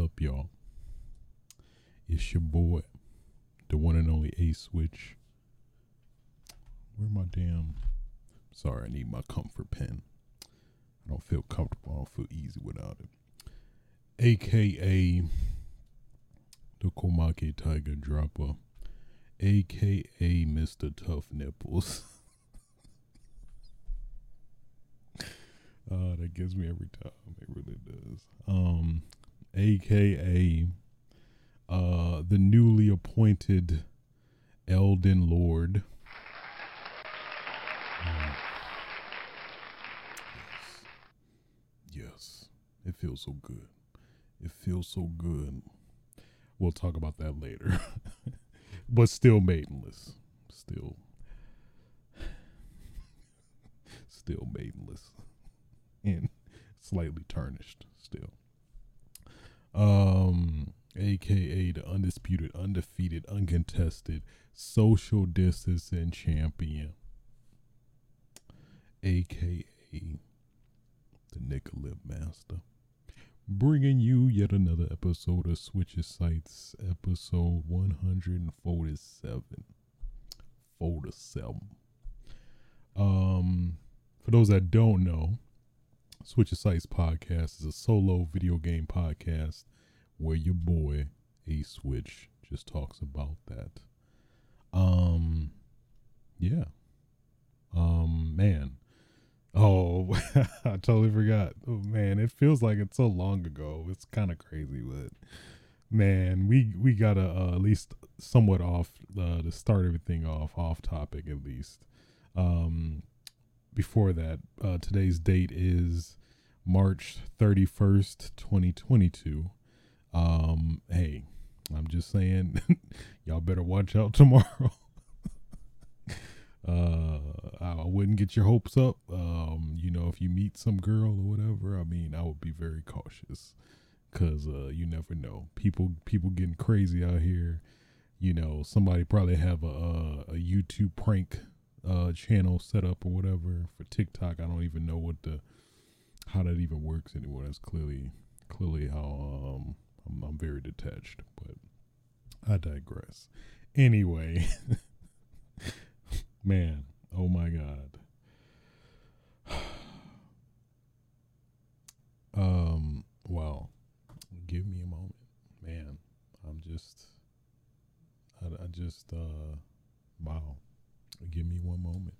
Up, y'all? It's your boy, the one and only Ace Switch. Where my damn. Sorry, I need my comfort pen. I don't feel comfortable. I don't feel easy without it. AKA the Komake Tiger Dropper. AKA Mr. Tough Nipples. Uh, that gives me every time. It really does. Um, aka uh, the newly appointed Elden Lord. Mm. Yes. yes, it feels so good. It feels so good. We'll talk about that later. but still maidenless. Still. Still maidenless and slightly tarnished still. Um, aka the undisputed, undefeated, uncontested social distancing champion, aka the Nicolip Master, bringing you yet another episode of Switches Sites, episode 147. 47. Um, for those that don't know, Switch Sites podcast is a solo video game podcast where your boy A Switch just talks about that. Um, yeah. Um, man. Oh, I totally forgot. Oh, man, it feels like it's so long ago. It's kind of crazy, but man, we we gotta uh, at least somewhat off uh, to start everything off off topic at least. Um, before that, uh, today's date is March 31st, 2022. Um, hey, I'm just saying, y'all better watch out tomorrow. uh, I wouldn't get your hopes up. Um, you know, if you meet some girl or whatever, I mean, I would be very cautious because uh, you never know. People, people getting crazy out here. You know, somebody probably have a a, a YouTube prank uh, channel set up or whatever for TikTok. I don't even know what the how that even works anymore. That's clearly clearly how um, I'm, I'm very detached, but I digress. Anyway, man, oh my god. um, wow. Give me a moment, man. I'm just, I, I just, uh, wow. Give me one moment.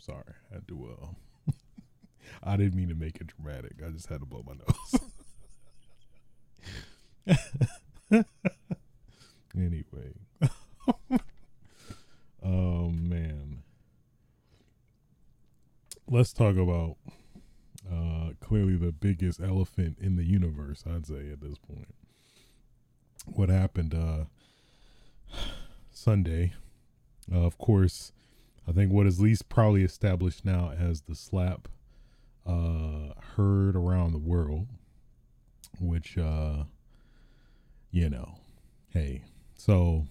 Sorry, I had to. Uh, I didn't mean to make it dramatic. I just had to blow my nose. anyway, oh man, let's talk about uh, clearly the biggest elephant in the universe. I'd say at this point, what happened uh, Sunday. Uh, of course I think what is least probably established now as the slap uh, heard around the world, which, uh, you know, hey, so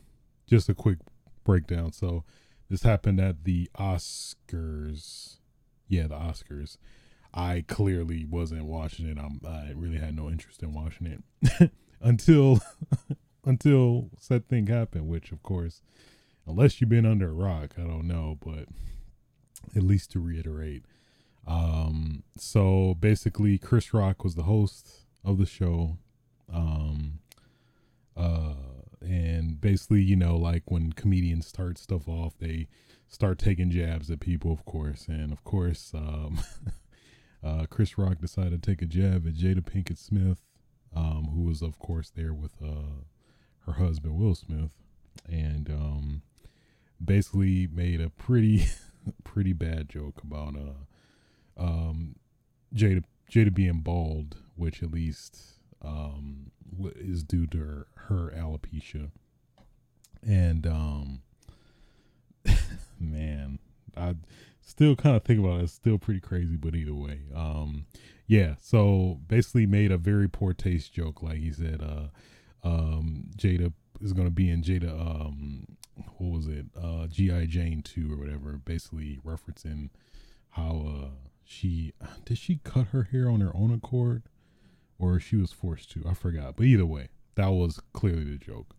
just a quick breakdown. So this happened at the Oscars. Yeah, the Oscars. I clearly wasn't watching it. I'm, I really had no interest in watching it until until said thing happened, which of course unless you've been under a rock, I don't know, but at least to reiterate. Um, so basically, Chris Rock was the host of the show. Um, uh, and basically, you know, like when comedians start stuff off, they start taking jabs at people, of course. And of course, um, uh, Chris Rock decided to take a jab at Jada Pinkett Smith, um, who was, of course, there with uh, her husband, Will Smith. And um, basically made a pretty pretty bad joke about uh um Jada Jada being bald, which at least um, is due to her, her alopecia. And um, man, I still kind of think about it. It's still pretty crazy, but either way, um, yeah. So basically, made a very poor taste joke. Like he said, uh, um, Jada is going to be in Jada. Um, what was it? Uh, GI Jane two or whatever. Basically referencing how uh she did she cut her hair on her own accord, or she was forced to. I forgot. But either way, that was clearly the joke.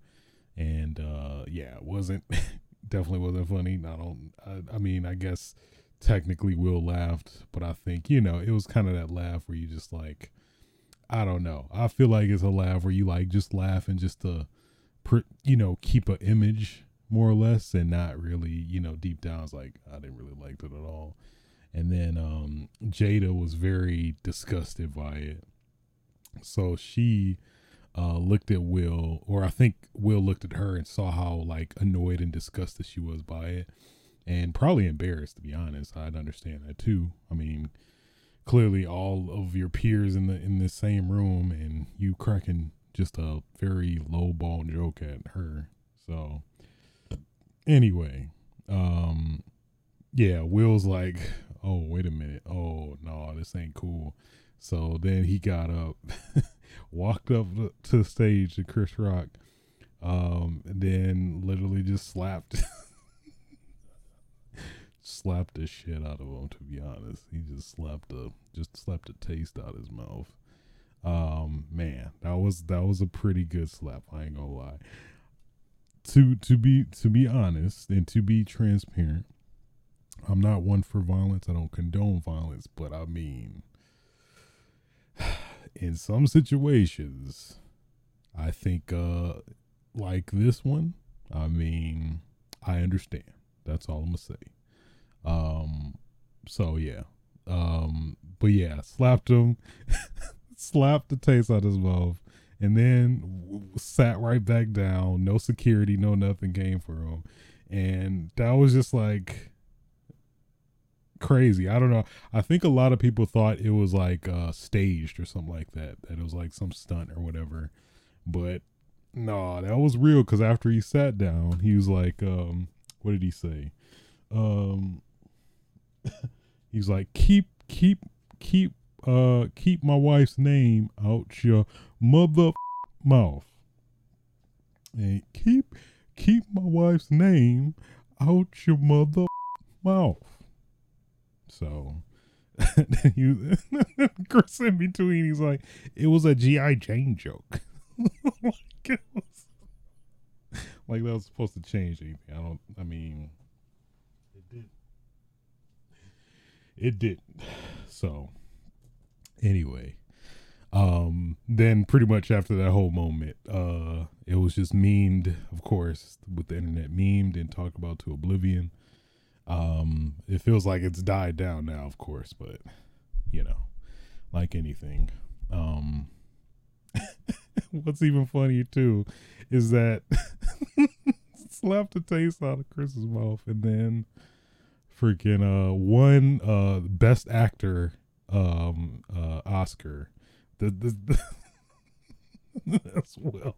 And uh, yeah, it wasn't definitely wasn't funny. I don't. I, I mean, I guess technically Will laughed, but I think you know it was kind of that laugh where you just like, I don't know. I feel like it's a laugh where you like just laugh and just to, you know, keep an image more or less, and not really, you know, deep down it's like I didn't really like it at all. And then um Jada was very disgusted by it, so she uh, looked at Will, or I think Will looked at her and saw how like annoyed and disgusted she was by it, and probably embarrassed to be honest. I'd understand that too. I mean, clearly all of your peers in the in the same room, and you cracking just a very low ball joke at her. So anyway, um, yeah, Will's like, oh wait a minute, oh no, this ain't cool. So then he got up, walked up to the stage to Chris Rock, um, and then literally just slapped, slapped the shit out of him. To be honest, he just slapped a just slapped a taste out of his mouth. Um, man, that was that was a pretty good slap. I ain't gonna lie. To to be to be honest and to be transparent, I'm not one for violence. I don't condone violence, but I mean in some situations, I think uh like this one, I mean, I understand. That's all I'm gonna say. Um so yeah. Um but yeah, slapped him slapped the taste out of his mouth and then sat right back down. No security, no nothing came for him. And that was just like crazy. I don't know. I think a lot of people thought it was like uh, staged or something like that. That it was like some stunt or whatever. But no, that was real. Because after he sat down, he was like, um, "What did he say?" Um, he's like, "Keep, keep, keep, uh, keep my wife's name out your mother mouth, and keep, keep my wife's name out your mother mouth." So you Chris in between, he's like, it was a GI Jane joke. like, was, like that was supposed to change anything. I don't. I mean, it did. It did. So anyway, um, then pretty much after that whole moment, uh, it was just memed, of course, with the internet memed and talked about to oblivion. Um, it feels like it's died down now, of course, but you know, like anything. Um, what's even funnier too is that slapped the taste out of Chris's mouth, and then freaking uh one uh best actor um uh Oscar. The, the, the as well.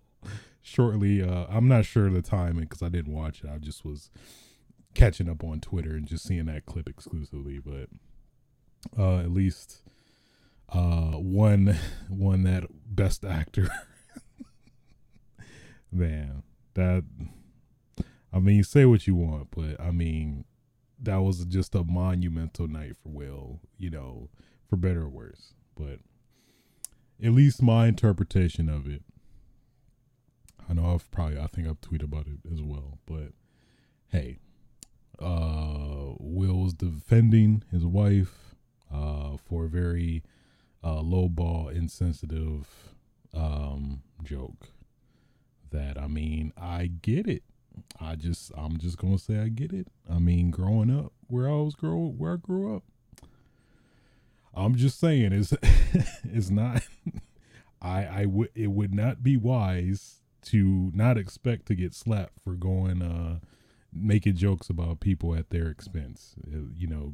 Shortly uh I'm not sure the timing because I didn't watch it. I just was catching up on Twitter and just seeing that clip exclusively, but uh, at least uh, one one that best actor. Man, that I mean, say what you want, but I mean, that was just a monumental night for Will, you know, for better or worse. But at least my interpretation of it. I know I've probably I think I've tweeted about it as well, but hey, uh, Will was defending his wife uh, for a very uh, low ball, insensitive um, joke. That I mean, I get it. I just, I'm just gonna say I get it. I mean, growing up where I was grow, where I grew up, I'm just saying it's, it's not. I, I would, it would not be wise to not expect to get slapped for going uh making jokes about people at their expense. Uh, you know,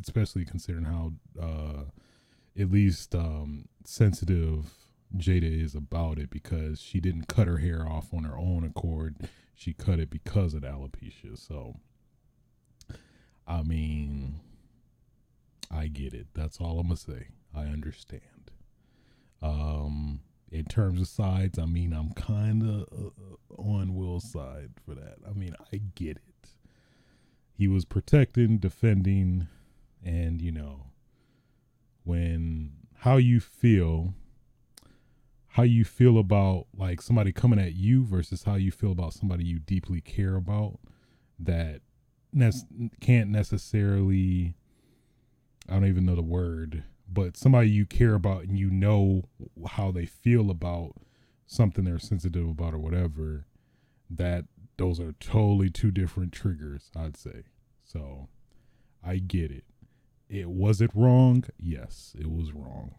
especially considering how uh, at least um, sensitive Jada is about it because she didn't cut her hair off on her own accord. She cut it because of alopecia. So, I mean, I get it. That's all I'm gonna say. I understand. Um, in terms of sides, I mean, I'm kind of uh, on Will's side for that. I mean, I get it. He was protecting, defending, and you know, when how you feel how you feel about like somebody coming at you versus how you feel about somebody you deeply care about that ne- can't necessarily I don't even know the word, but somebody you care about and you know how they feel about something they're sensitive about or whatever, that those are totally two different triggers, I'd say. So I get it. It was it wrong? Yes, it was wrong.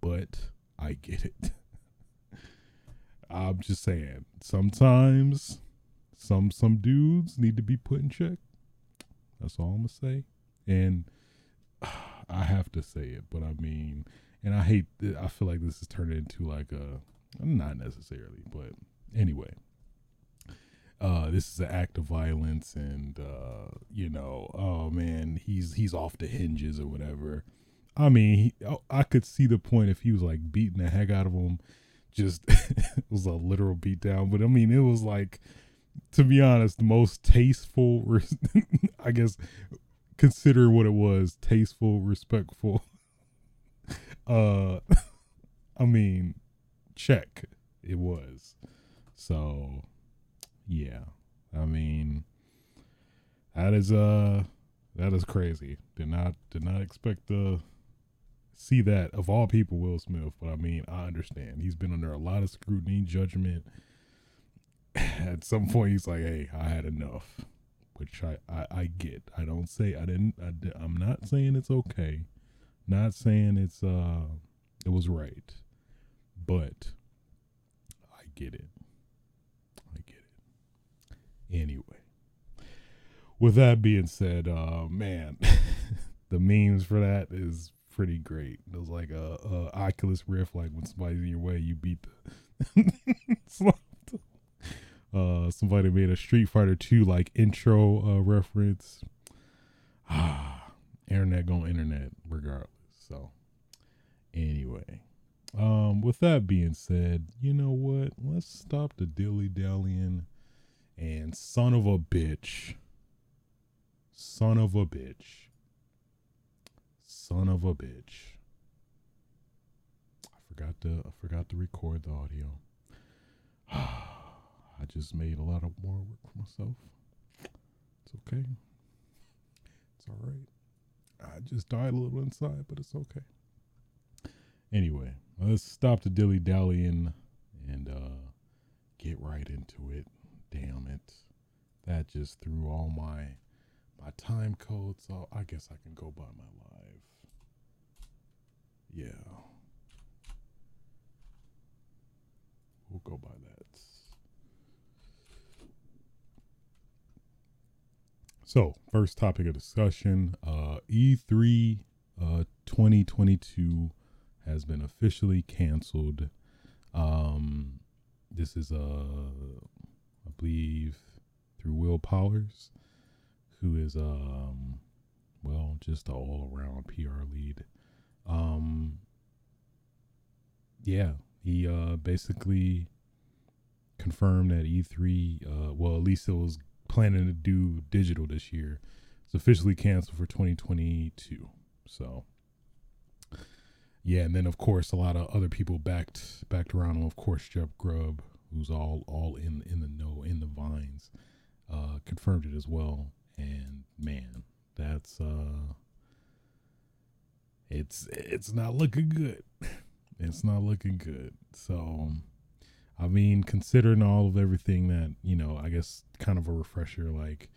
But I get it. I'm just saying, sometimes some some dudes need to be put in check. That's all I'm gonna say. And I have to say it, but I mean, and I hate. I feel like this is turning into like a not necessarily, but anyway. Uh, this is an act of violence, and uh, you know, oh man, he's he's off the hinges or whatever. I mean, he, oh, I could see the point if he was like beating the heck out of him just it was a literal beatdown. But I mean, it was like, to be honest, the most tasteful. I guess consider what it was: tasteful, respectful. Uh, I mean, check. It was. So, yeah. I mean, that is uh, that is crazy. Did not did not expect to see that of all people, Will Smith. But I mean, I understand he's been under a lot of scrutiny, judgment. At some point, he's like, "Hey, I had enough," which I I, I get. I don't say I didn't. I, I'm not saying it's okay. Not saying it's uh it was right, but I get it. I get it. Anyway, with that being said, uh, man, the memes for that is pretty great. It was like a, a Oculus Rift, like when somebody's in your way, you beat the. uh, somebody made a Street Fighter Two like intro uh, reference. Ah, internet going internet regardless. So, anyway, um, with that being said, you know what? Let's stop the dilly dallying. And son of a bitch, son of a bitch son of a bitch. I forgot to I forgot to record the audio. I just made a lot of more work for myself. It's okay. It's all right. I just died a little inside, but it's okay. Anyway, let's stop the dilly dallying and uh, get right into it. Damn it. That just threw all my my time code, so I guess I can go by my live. Yeah. We'll go by that. So, first topic of discussion uh, E3 uh, 2022 has been officially canceled. Um, this is, uh, I believe, through Will Powers, who is, um, well, just an all around PR lead. Um, yeah, he uh, basically confirmed that E3, uh, well, at least it was planning to do digital this year. It's officially canceled for 2022. So, yeah, and then of course a lot of other people backed backed around. Of course, Jeff Grubb, who's all all in in the know in the vines, uh, confirmed it as well. And man, that's uh it's it's not looking good. It's not looking good. So, I mean, considering all of everything that you know, I guess kind of a refresher. Like,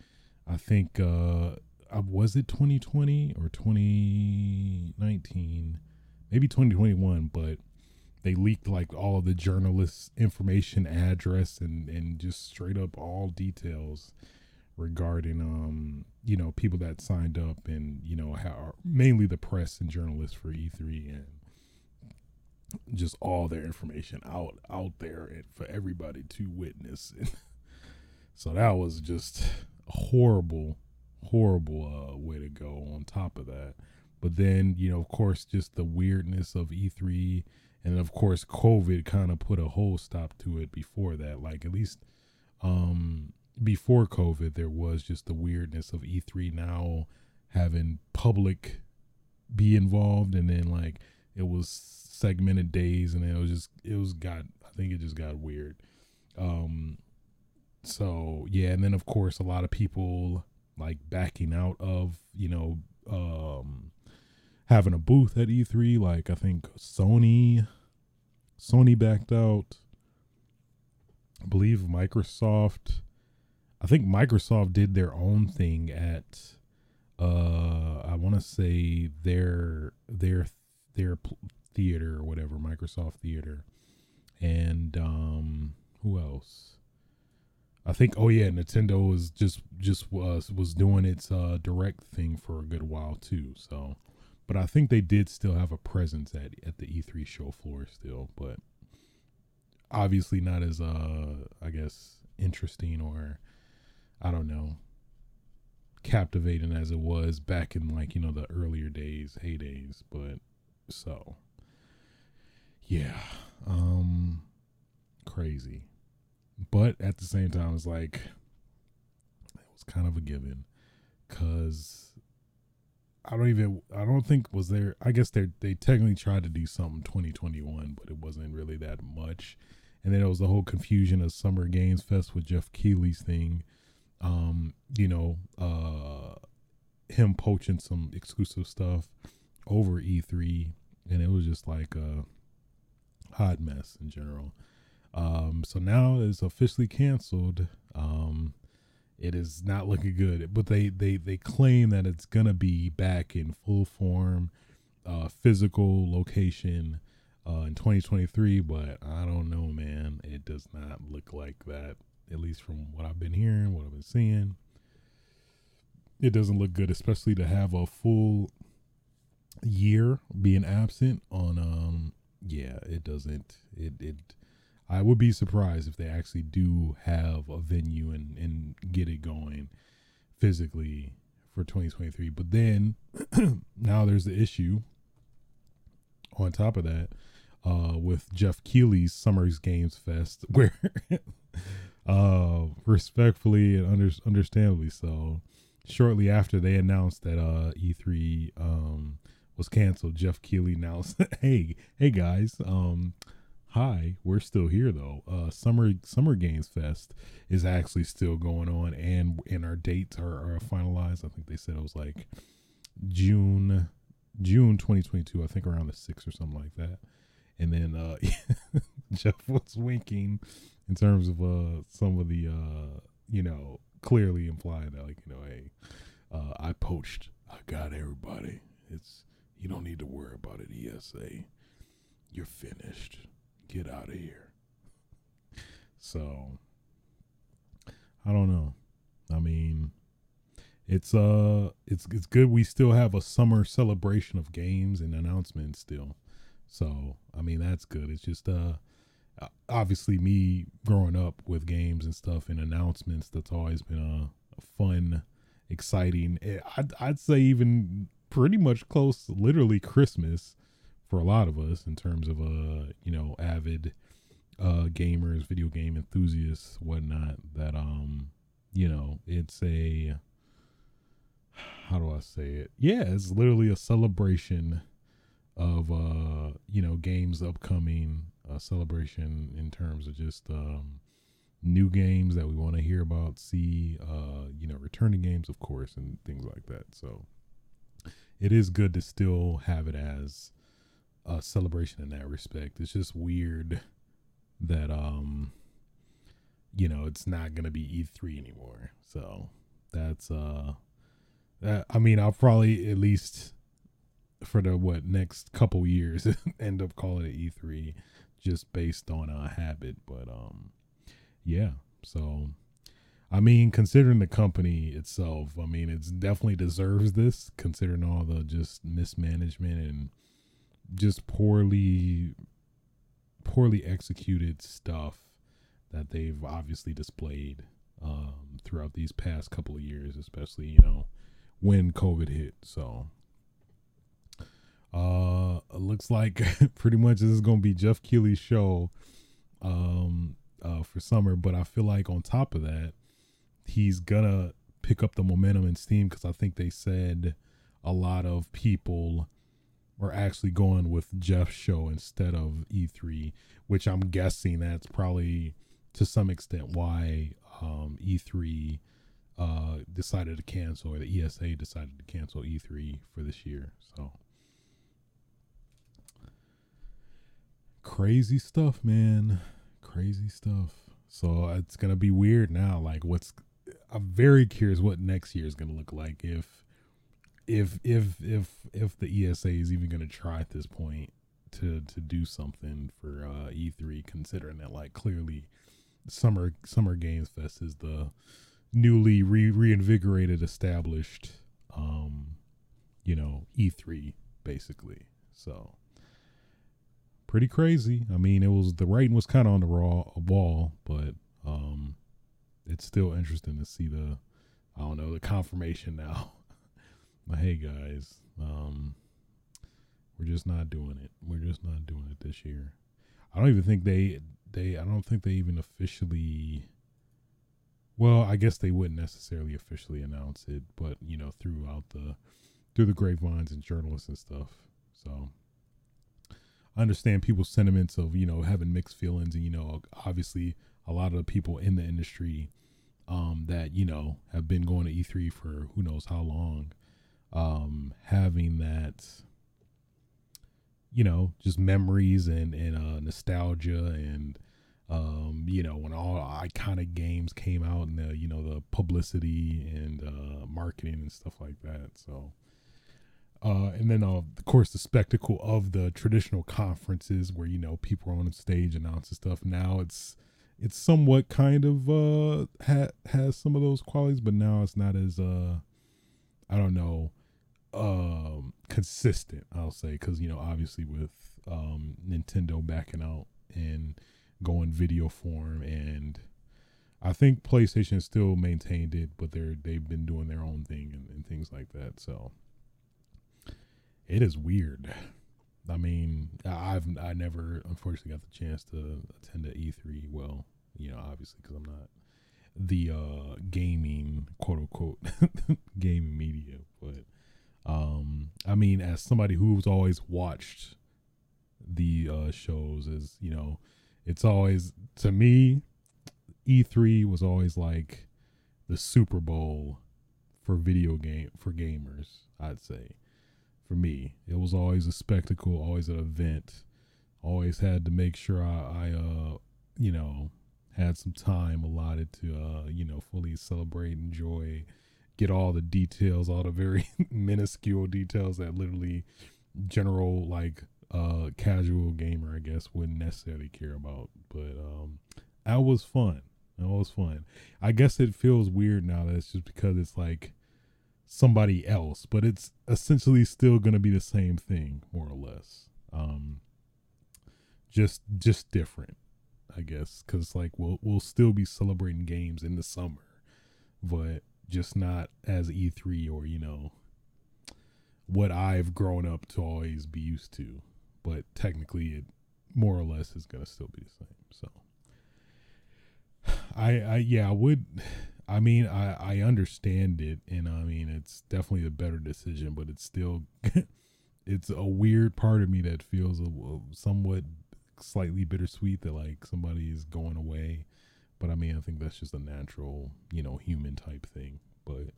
I think uh, uh was it 2020 or 2019, maybe 2021, but they leaked like all of the journalists' information, address, and and just straight up all details regarding um you know people that signed up and you know how mainly the press and journalists for E3 and just all their information out out there and for everybody to witness. so that was just a horrible, horrible uh, way to go. On top of that, but then you know, of course, just the weirdness of E3, and of course, COVID kind of put a whole stop to it. Before that, like at least um before COVID, there was just the weirdness of E3 now having public be involved, and then like it was segmented days, and it was just it was got I think it just got weird. Um, so yeah, and then of course a lot of people like backing out of you know um having a booth at E3. Like I think Sony, Sony backed out. I believe Microsoft. I think Microsoft did their own thing at uh I want to say their their their theater or whatever, Microsoft Theater. And um who else? I think oh yeah, Nintendo was just just was was doing its uh direct thing for a good while too. So but I think they did still have a presence at at the E3 show floor still, but obviously not as uh I guess interesting or I don't know captivating as it was back in like you know the earlier days heydays but so yeah um crazy. But at the same time it's like it was kind of a given because i don't even i don't think was there i guess they they technically tried to do something 2021 but it wasn't really that much. And then it was the whole confusion of summer games fest with Geoff Keighley's thing um, you know, uh, him poaching some exclusive stuff over E3, and it was just like a hot mess in general. Um, so now it's officially canceled. Um, it is not looking good, but they they they claim that it's gonna be back in full form, uh, physical location, uh, in 2023. But I don't know, man. It does not look like that at least from what I've been hearing, what I've been seeing. It doesn't look good, especially to have a full year being absent on um yeah, it doesn't it it I would be surprised if they actually do have a venue and and get it going physically for 2023. But then now there's the issue on top of that uh with Geoff Keighley's Summers Games Fest where uh, respectfully and under, understandably so. Shortly after they announced that uh, E3 um, was canceled, Geoff Keighley announced, "Hey, hey guys, um, hi, we're still here though. Uh, summer Summer Games Fest is actually still going on, and and our dates are, are finalized. I think they said it was like June June 2022. I think around the sixth or something like that. And then uh, Geoff was winking in terms of uh some of the uh you know clearly implying that like you know hey uh I poached I got everybody it's you don't need to worry about it ESA you're finished. Get out of here. So I don't know. I mean it's uh it's it's good we still have a summer celebration of games and announcements still. So I mean that's good. It's just uh obviously me growing up with games and stuff and announcements that's always been a, a fun exciting eh, I'd, I'd say even pretty much close literally christmas for a lot of us in terms of uh you know avid uh gamers video game enthusiasts whatnot that um you know it's a how do i say it yeah it's literally a celebration of uh you know games upcoming a celebration in terms of just um, new games that we want to hear about, see, uh, you know, returning games, of course, and things like that. So it is good to still have it as a celebration in that respect. It's just weird that, um, you know, it's not going to be E3 anymore. So that's, uh, that, I mean, I'll probably at least for the what next couple years end up calling it E3 just based on a habit. But um, yeah. So, I mean, considering the company itself, I mean, it's definitely deserves this, considering all the just mismanagement and just poorly poorly executed stuff that they've obviously displayed um, throughout these past couple of years, especially you know when COVID hit. So, uh, it looks like pretty much this is gonna be Geoff Keighley's show, um, uh, for summer. But I feel like on top of that, he's gonna pick up the momentum and steam because I think they said a lot of people are actually going with Geoff's show instead of E3, which I'm guessing that's probably to some extent why um, E3 uh, decided to cancel, or the ESA decided to cancel E3 for this year. So crazy stuff, man. Crazy stuff. So it's gonna be weird now. Like, what's I'm very curious what next year is gonna look like if if if if if the ESA is even gonna try at this point to to do something for uh, E3, considering that like clearly summer summer games fest is the newly re- reinvigorated established um you know E3 basically. So pretty crazy. I mean it was the writing was kind of on the raw wall but um it's still interesting to see the i don't know the confirmation now. But hey guys um we're just not doing it. We're just not doing it this year. I don't even think they they I don't think they even officially well, I guess they wouldn't necessarily officially announce it, but you know, throughout the through the grapevines and journalists and stuff. So I understand people's sentiments of, you know, having mixed feelings and, you know, obviously a lot of the people in the industry um that, you know, have been going to E3 for who knows how long, um, having that you know, just memories and, and uh, nostalgia and um, you know, when all iconic games came out and the, you know, the publicity and uh, marketing and stuff like that. So, uh, and then, uh, of course, the spectacle of the traditional conferences where, you know, people are on stage announcing stuff. Now it's, it's somewhat kind of, uh, ha- has some of those qualities, but now it's not as, uh, I don't know, um consistent i'll say because you know obviously with um nintendo backing out and going video form and i think playstation still maintained it but they're they've been doing their own thing and, and things like that so it is weird i mean i've i never unfortunately got the chance to attend a e3 well you know obviously because i'm not the uh gaming quote unquote gaming media but um, I mean, as somebody who's always watched the uh, shows, is you know, it's always to me, E3 was always like the Super Bowl for video game for gamers. I'd say for me, it was always a spectacle, always an event. Always had to make sure I, I uh, you know, had some time allotted to, uh, you know, fully celebrate, enjoy get all the details, all the very minuscule details that literally general like uh casual gamer I guess wouldn't necessarily care about. But um that was fun. That was fun. I guess it feels weird now that it's just because it's like somebody else, but it's essentially still gonna be the same thing, more or less. Um just just different, I guess. Cause like we'll we'll still be celebrating games in the summer. But just not as E3 or, you know, what I've grown up to always be used to. But technically, it more or less is going to still be the same. So, I, I, yeah, I would. I mean, I, I understand it, and I mean, it's definitely a better decision, but it's still, it's a weird part of me that feels a, a somewhat slightly bittersweet that like somebody is going away but I mean, I think that's just a natural, you know, human type thing. But,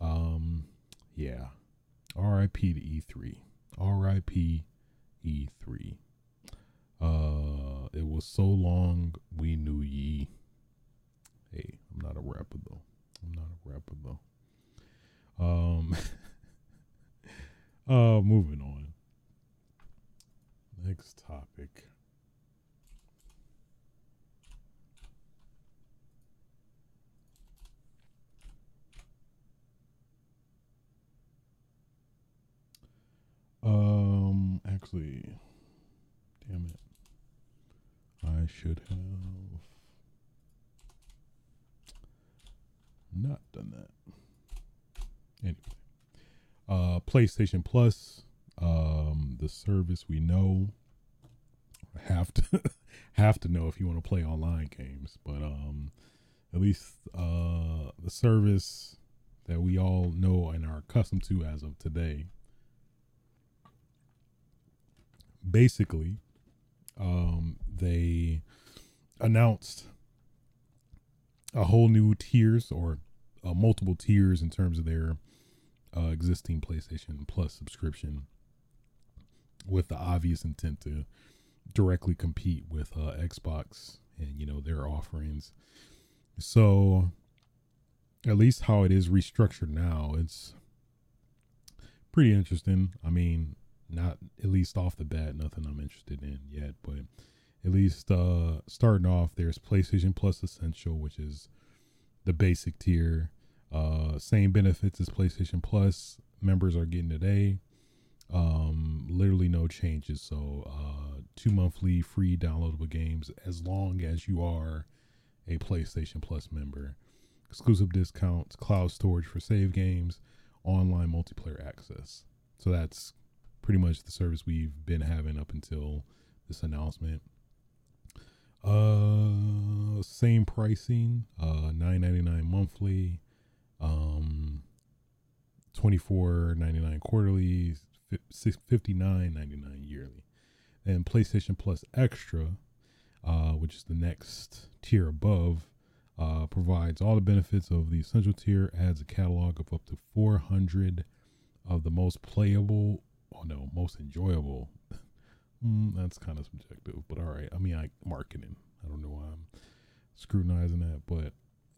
um, yeah. R.I.P. to E3. R.I.P. E3. Uh, it was so long we knew ye. Hey, I'm not a rapper though. I'm not a rapper though. Um, uh, moving on. Next topic. Um, actually, damn it. I should have not done that. Anyway, uh, PlayStation Plus, um, the service we know have to have to know if you want to play online games, but um, at least uh, the service that we all know and are accustomed to as of today. Basically, um, they announced a whole new tiers or uh, multiple tiers in terms of their uh, existing PlayStation Plus subscription, with the obvious intent to directly compete with uh, Xbox and you know their offerings. So, at least how it is restructured now, it's pretty interesting. I mean, not at least off the bat, nothing I'm interested in yet, but at least uh starting off, there's PlayStation Plus Essential, which is the basic tier. Uh, same benefits as PlayStation Plus members are getting today. Um, literally no changes. So, uh, two monthly free downloadable games as long as you are a PlayStation Plus member. Exclusive discounts, cloud storage for save games, online multiplayer access. So that's pretty much the service we've been having up until this announcement. Uh, same pricing, uh, nine ninety nine monthly, um, twenty four ninety nine quarterly, fifty nine ninety nine yearly, and PlayStation Plus Extra, uh, which is the next tier above, uh, provides all the benefits of the essential tier, adds a catalog of up to four hundred of the most playable, oh no, most enjoyable Mm, that's kind of subjective, but all right. I mean, I marketing. I don't know why I'm scrutinizing that, but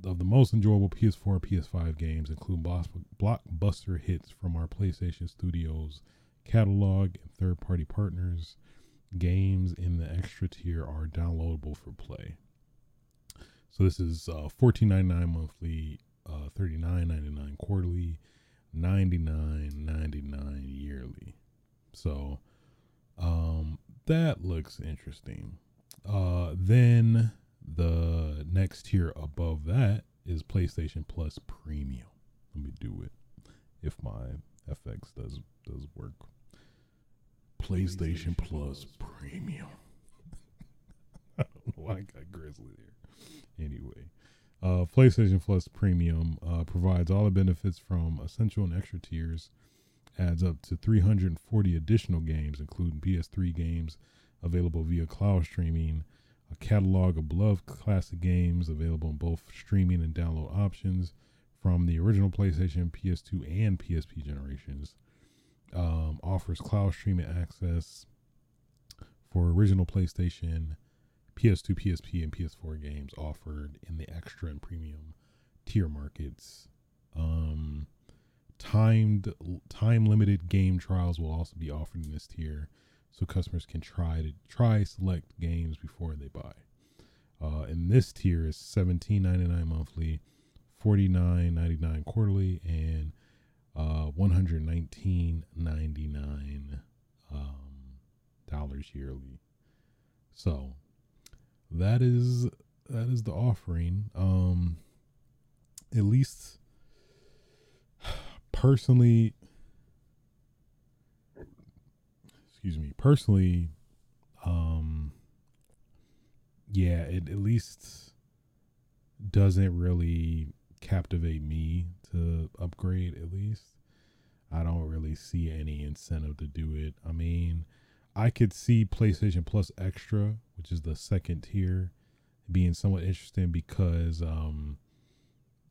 of the most enjoyable PS4 and PS5 games include blockbuster hits from our PlayStation Studios catalog and third-party partners. Games in the extra tier are downloadable for play. So this is uh, fourteen ninety nine monthly, uh, thirty nine ninety nine quarterly, ninety nine ninety nine yearly. So um, that looks interesting. Uh, then the next tier above that is PlayStation Plus Premium. Let me do it if my FX does does work. PlayStation, PlayStation Plus, Plus Premium. I don't know why I got Grizzly there. Anyway, uh, PlayStation Plus Premium uh, provides all the benefits from essential and extra tiers adds up to 340 additional games, including PS3 games available via cloud streaming, a catalog of beloved classic games available in both streaming and download options from the original PlayStation, PS2, and PSP generations. Um, offers cloud streaming access for original PlayStation, PS2, PSP, and PS4 games offered in the extra and premium tier markets. Um, timed time limited game trials will also be offered in this tier so customers can try to try select games before they buy. Uh, and this tier is $17.99 monthly $49.99 quarterly and uh, $119.99 um, dollars yearly. So that is that is the offering. Um at least personally, excuse me, personally, um, yeah, it at least doesn't really captivate me to upgrade. At least I don't really see any incentive to do it. I mean, I could see PlayStation Plus Extra, which is the second tier, being somewhat interesting because um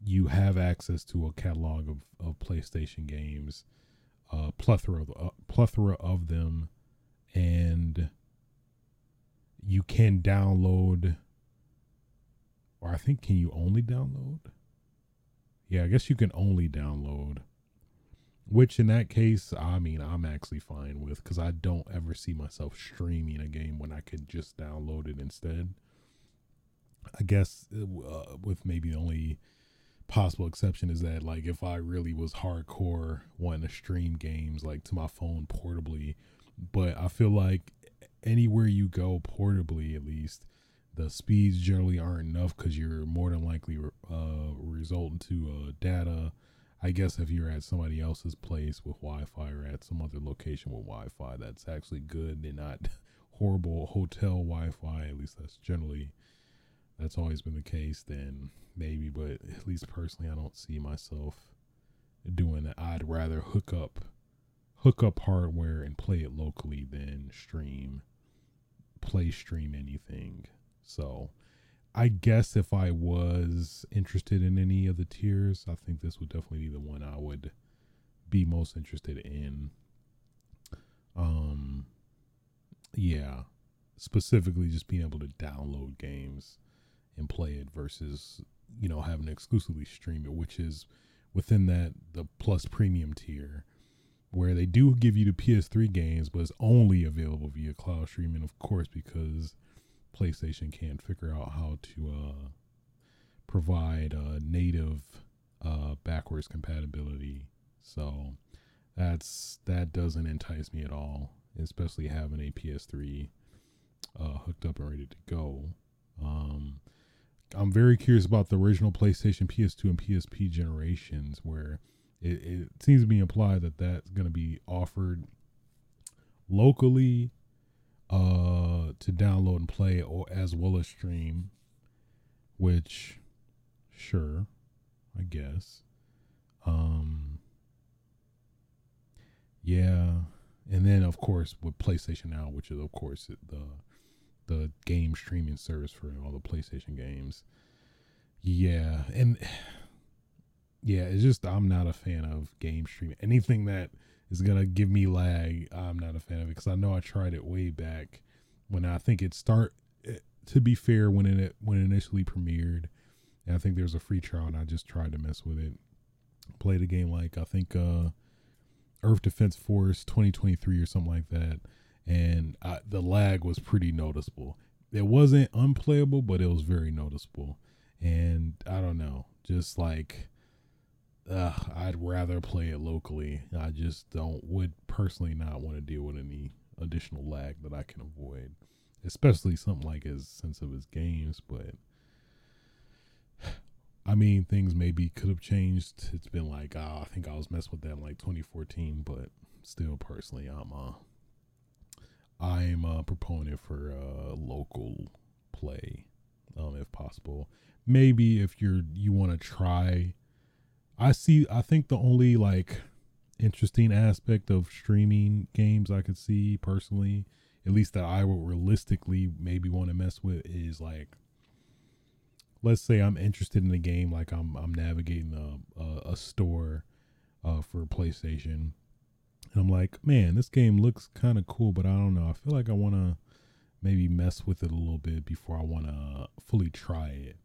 you have access to a catalog of, of PlayStation games, uh, plethora of uh, plethora of them, and you can download. Or I think can you only download? Yeah, I guess you can only download. Which in that case, I mean, I'm actually fine with because I don't ever see myself streaming a game when I could just download it instead. I guess uh, with maybe only possible exception is that like if I really was hardcore wanting to stream games like to my phone portably, but I feel like anywhere you go portably at least, the speeds generally aren't enough because you're more than likely uh, resulting to uh, data. I guess if you're at somebody else's place with Wi-Fi or at some other location with Wi-Fi, that's actually good and not horrible hotel Wi-Fi. At least that's generally that's always been the case. Then maybe, but at least personally, I don't see myself doing that. I'd rather hook up hook up hardware and play it locally than stream play stream anything. So I guess if I was interested in any of the tiers, I think this would definitely be the one I would be most interested in. Um yeah, specifically just being able to download games and play it versus, you know, having to exclusively stream it, which is within that the plus premium tier where they do give you the PS3 games, but it's only available via cloud streaming, of course, because PlayStation can't figure out how to uh, provide uh, native uh, backwards compatibility. So that's that doesn't entice me at all, especially having a PS3 uh, hooked up and ready to go. Um, I'm very curious about the original PlayStation, PS2, and PSP generations, where it, it seems to be implied that that's going to be offered locally uh to download and play or as well as stream which sure i guess. Um yeah. And then of course with playstation now which is of course the the game streaming service for all the playstation games yeah and yeah, it's just I'm not a fan of game streaming. Anything that is gonna give me lag, I'm not a fan of it because I know I tried it way back when I think it start. Eh, to be fair, when it when it initially premiered, and I think there was a free trial, and I just tried to mess with it. Played a game like I think uh, Earth Defense Force 2023 or something like that, and I, the lag was pretty noticeable. It wasn't unplayable, but it was very noticeable. And I don't know, just like uh, I'd rather play it locally. I just don't would personally not want to deal with any additional lag that I can avoid, especially something like as sensitive as games. But I mean, things maybe could have changed. It's been like, oh, I think I was messing with that in like 2014, but still, personally, I'm a I'm a proponent for uh, local play, um, if possible. Maybe if you're you want to try I see. I think the only like interesting aspect of streaming games I could see personally, at least that I would realistically maybe want to mess with, is like, let's say I'm interested in a game, like I'm I'm navigating a a, a store uh, for PlayStation, and I'm like, man, this game looks kind of cool, but I don't know. I feel like I want to maybe mess with it a little bit before I want to fully try it.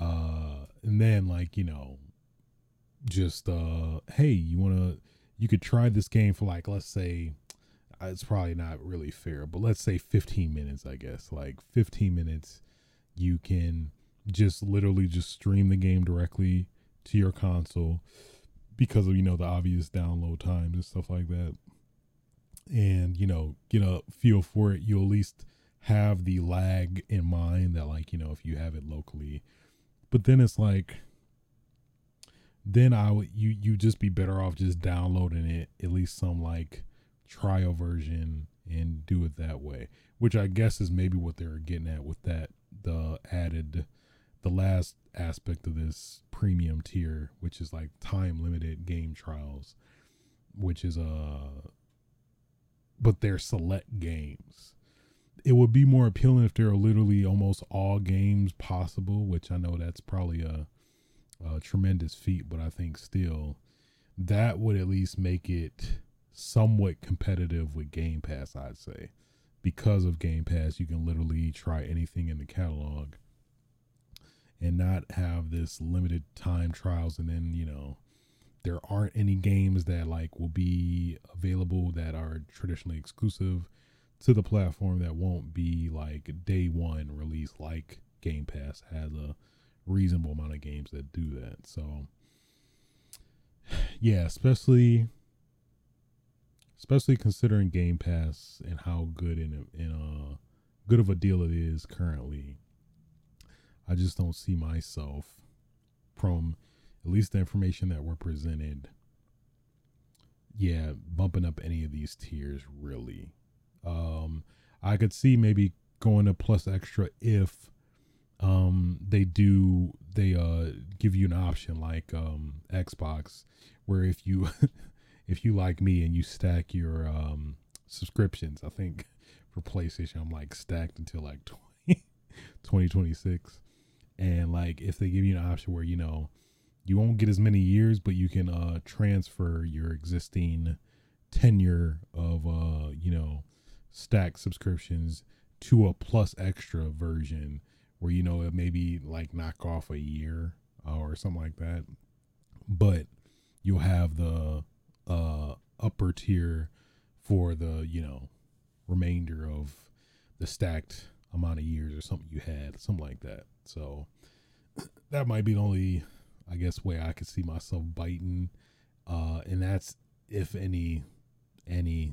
Uh, and then like you know just uh hey you want to you could try this game for like let's say uh, it's probably not really fair but let's say 15 minutes i guess like 15 minutes you can just literally just stream the game directly to your console because of you know the obvious download times and stuff like that. And you know get a feel for it. You'll at least have the lag in mind that like you know if you have it locally. But then it's like then I would you you just be better off just downloading it at least some like trial version and do it that way. Which I guess is maybe what they're getting at with that the added the last aspect of this premium tier which is like time limited game trials which is uh but they're select games it would be more appealing if there are literally almost all games possible which I know that's probably a a tremendous feat, but I think still that would at least make it somewhat competitive with Game Pass, I'd say. Because of Game Pass, you can literally try anything in the catalog and not have this limited time trials and then, you know, there aren't any games that like will be available that are traditionally exclusive to the platform that won't be like day one release like Game Pass has a reasonable amount of games that do that. So yeah, especially especially considering Game Pass and how good in a, in a good of a deal it is currently. I just don't see myself from at least the information that we're presented. Yeah, bumping up any of these tiers really. Um, I could see maybe going to plus extra if um they do they uh give you an option like um Xbox where if you if you like me and you stack your um subscriptions, I think for PlayStation I'm like stacked until like 20, 2026 and like if they give you an option where you know you won't get as many years but you can uh transfer your existing tenure of uh you know stack subscriptions to a plus extra version where you know it maybe like knock off a year uh, or something like that. But you'll have the uh upper tier for the you know remainder of the stacked amount of years or something you had something like that so that might be the only i guess way i could see myself biting. Uh and that's if any any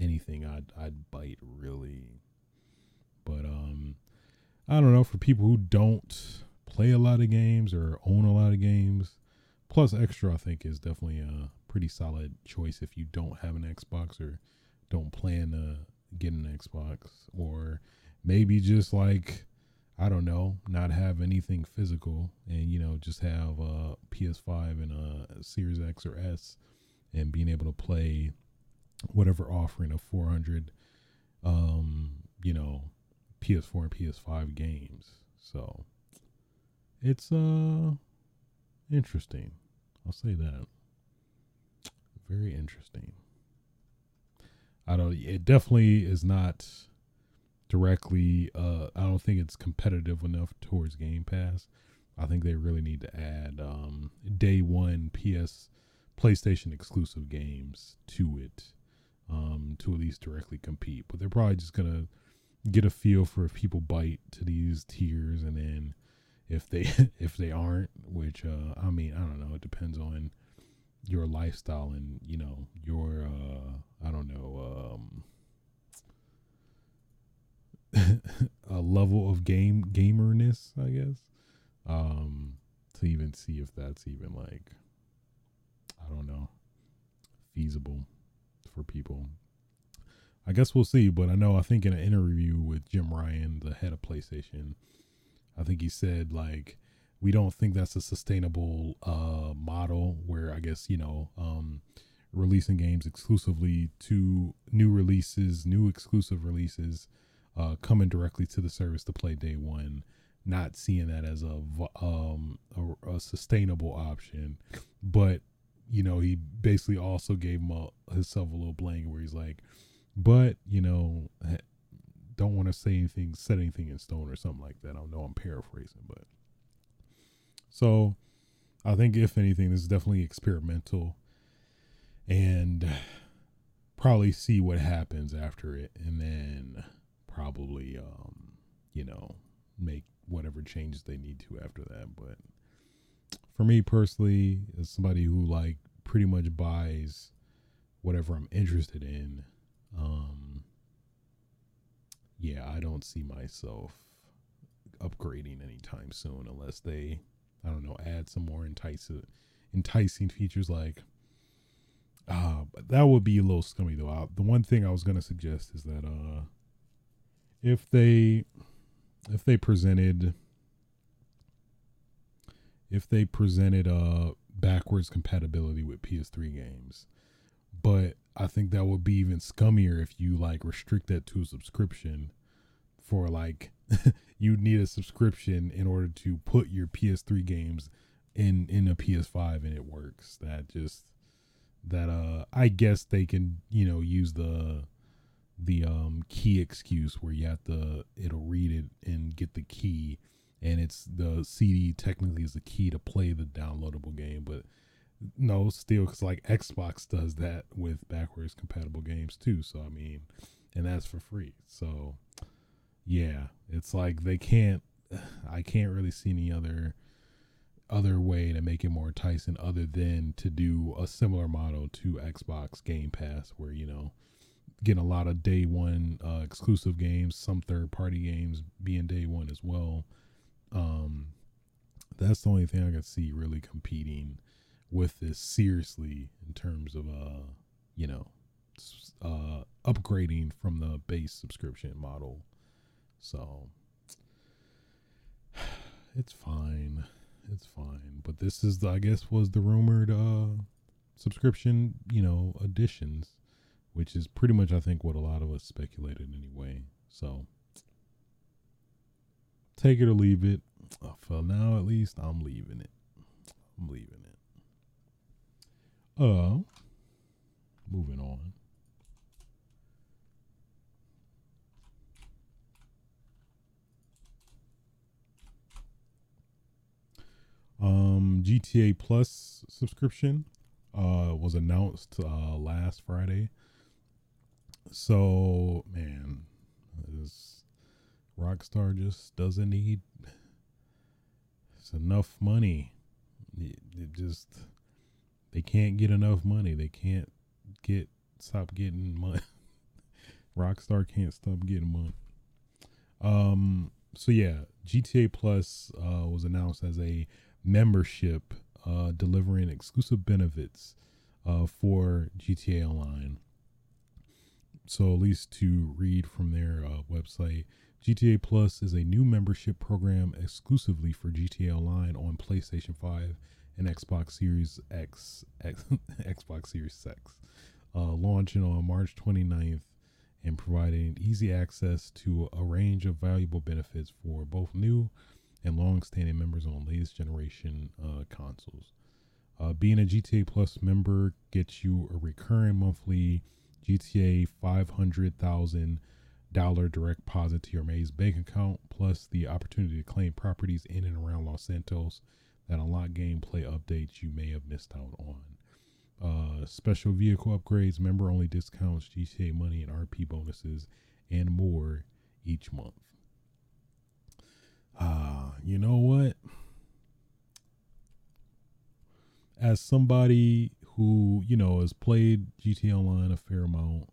anything i'd i'd bite really. But um I don't know for people who don't play a lot of games or own a lot of games, plus extra I think is definitely a pretty solid choice if you don't have an Xbox or don't plan to get an Xbox. Or maybe just like I don't know, not have anything physical and you know just have a PS5 and a Series X or S and being able to play whatever offering of 400 um you know PS4 and PS5 games. So it's uh interesting. I'll say that. Very interesting. I don't it definitely is not directly uh I don't think it's competitive enough towards Game Pass. I think they really need to add um day 1 PS PlayStation exclusive games to it um to at least directly compete. But they're probably just to get a feel for if people bite to these tiers and then if they if they aren't which uh i mean i don't know it depends on your lifestyle and you know your uh i don't know um a level of game gamerness i guess um to even see if that's even like i don't know feasible for people I guess we'll see. But I know I think in an interview with Jim Ryan, the head of PlayStation, I think he said like we don't think that's a sustainable uh, model where I guess you know um, releasing games exclusively to new releases, new exclusive releases uh, coming directly to the service to play day one. Not seeing that as a um a, a sustainable option, but you know he basically also gave him a, himself a little blank where he's like, but you know don't want to say anything set anything in stone or something like that i don't know i'm paraphrasing but so i think if anything this is definitely experimental and probably see what happens after it and then probably um you know make whatever changes they need to after that but for me personally as somebody who like pretty much buys whatever i'm interested in um, yeah, I don't see myself upgrading anytime soon unless they, I don't know, add some more enticing, enticing features like. Uh, that would be a little scummy though. Uh, the one thing I was gonna suggest is that uh, if they, if they presented, if they presented uh backwards compatibility with PS3 games, but I think that would be even scummier if you like restrict that to a subscription for like you need a subscription in order to put your PS3 games in in a PS5 and it works. That just that uh I guess they can, you know, use the the um key excuse where you have to it'll read it and get the key and it's the CD technically is the key to play the downloadable game, but no, still, because like Xbox does that with backwards compatible games too. So I mean, and that's for free. So yeah, it's like they can't. I can't really see any other other way to make it more enticing other than to do a similar model to Xbox Game Pass, where you know getting a lot of day one uh, exclusive games, some third party games being day one as well. Um, that's the only thing I can see really competing with this seriously in terms of uh, you know, uh, upgrading from the base subscription model. So it's fine. It's fine. But this is, I guess, was the rumored uh, subscription, you know, additions, which is pretty much, I think, what a lot of us speculated anyway. So take it or leave it. Uh, for now, at least, I'm leaving it. I'm leaving it. Uh, moving on. Um, GTA Plus subscription uh, was announced uh, last Friday. So, man, this Rockstar just doesn't need it's enough money. It, it just they can't get enough money. They can't get stop getting money. Rockstar can't stop getting money. Um. So yeah, GTA Plus uh, was announced as a membership uh, delivering exclusive benefits uh, for GTA Online. So, at least to read from their uh, website, GTA Plus is a new membership program exclusively for GTA Online on PlayStation 5 and Xbox Series X, X Xbox Series X, uh, launching on March 29th and providing easy access to a range of valuable benefits for both new and long-standing members on latest generation uh, consoles. Uh, being a GTA Plus member gets you a recurring monthly GTA five hundred thousand dollar direct deposit to your Maze bank account, plus the opportunity to claim properties in and around Los Santos that unlock gameplay updates you may have missed out on. Uh, special vehicle upgrades, member only discounts, GTA money, and RP bonuses, and more each month. Uh, you know what? As somebody who, you know, has played GTA Online a fair amount,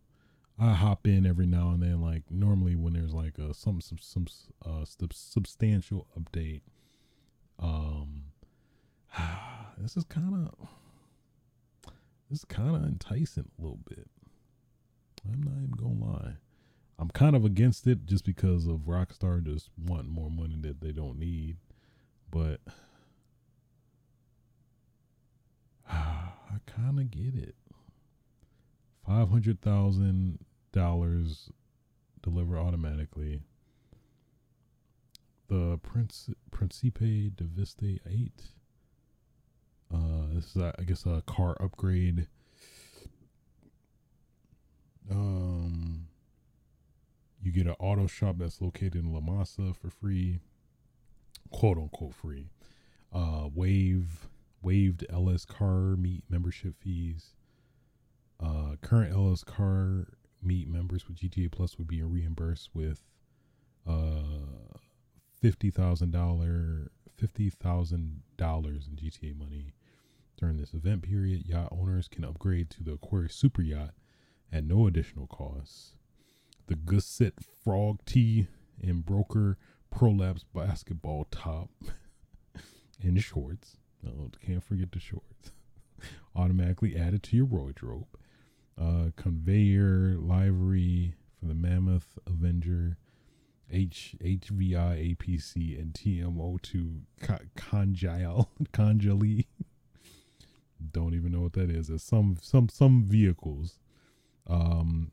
I hop in every now and then, like normally when there's like a some some some uh substantial update. Um, this is kind of this is kind of enticing a little bit. I'm not even gonna lie. I'm kind of against it just because of Rockstar just wanting more money that they don't need. But kind of get it. Five hundred thousand dollars deliver automatically. The Prince Principe Deveste Eight. Uh, this is I guess a car upgrade. Um you get an auto shop that's located in La Mesa for free, quote unquote free. Uh, wave waived LS Car Meet membership fees. Uh, current LS Car Meet members with GTA Plus would be reimbursed with uh fifty thousand dollar fifty thousand dollars in GTA money during this event period. Yacht owners can upgrade to the Aquarius Super Yacht at no additional cost the Gusset Frog Tee and Broker Prolaps basketball top and shorts. Oh, can't forget the shorts. Automatically added to your wardrobe. Uh, conveyor livery for the Mammoth Avenger, H HVY APC and TM-02 Conjile Khanjali. Don't even know what that is. It's some some some vehicles. Um,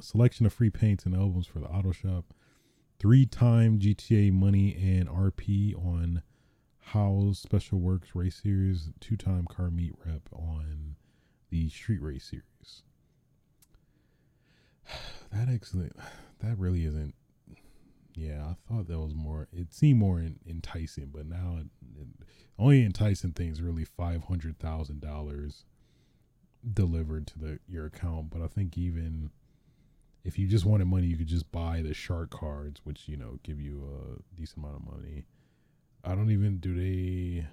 selection of free paints and albums for the auto shop, three time GTA money and RP on Hao's Special Works Race Series, two time car meet rep on the Street Race Series. That actually, that really isn't. Yeah, I thought that was more. It seemed more in, enticing, but now it, it, only enticing things really five hundred thousand dollars delivered to the your account. But I think even if you just wanted money, you could just buy the shark cards, which you know give you a decent amount of money. I don't even do they.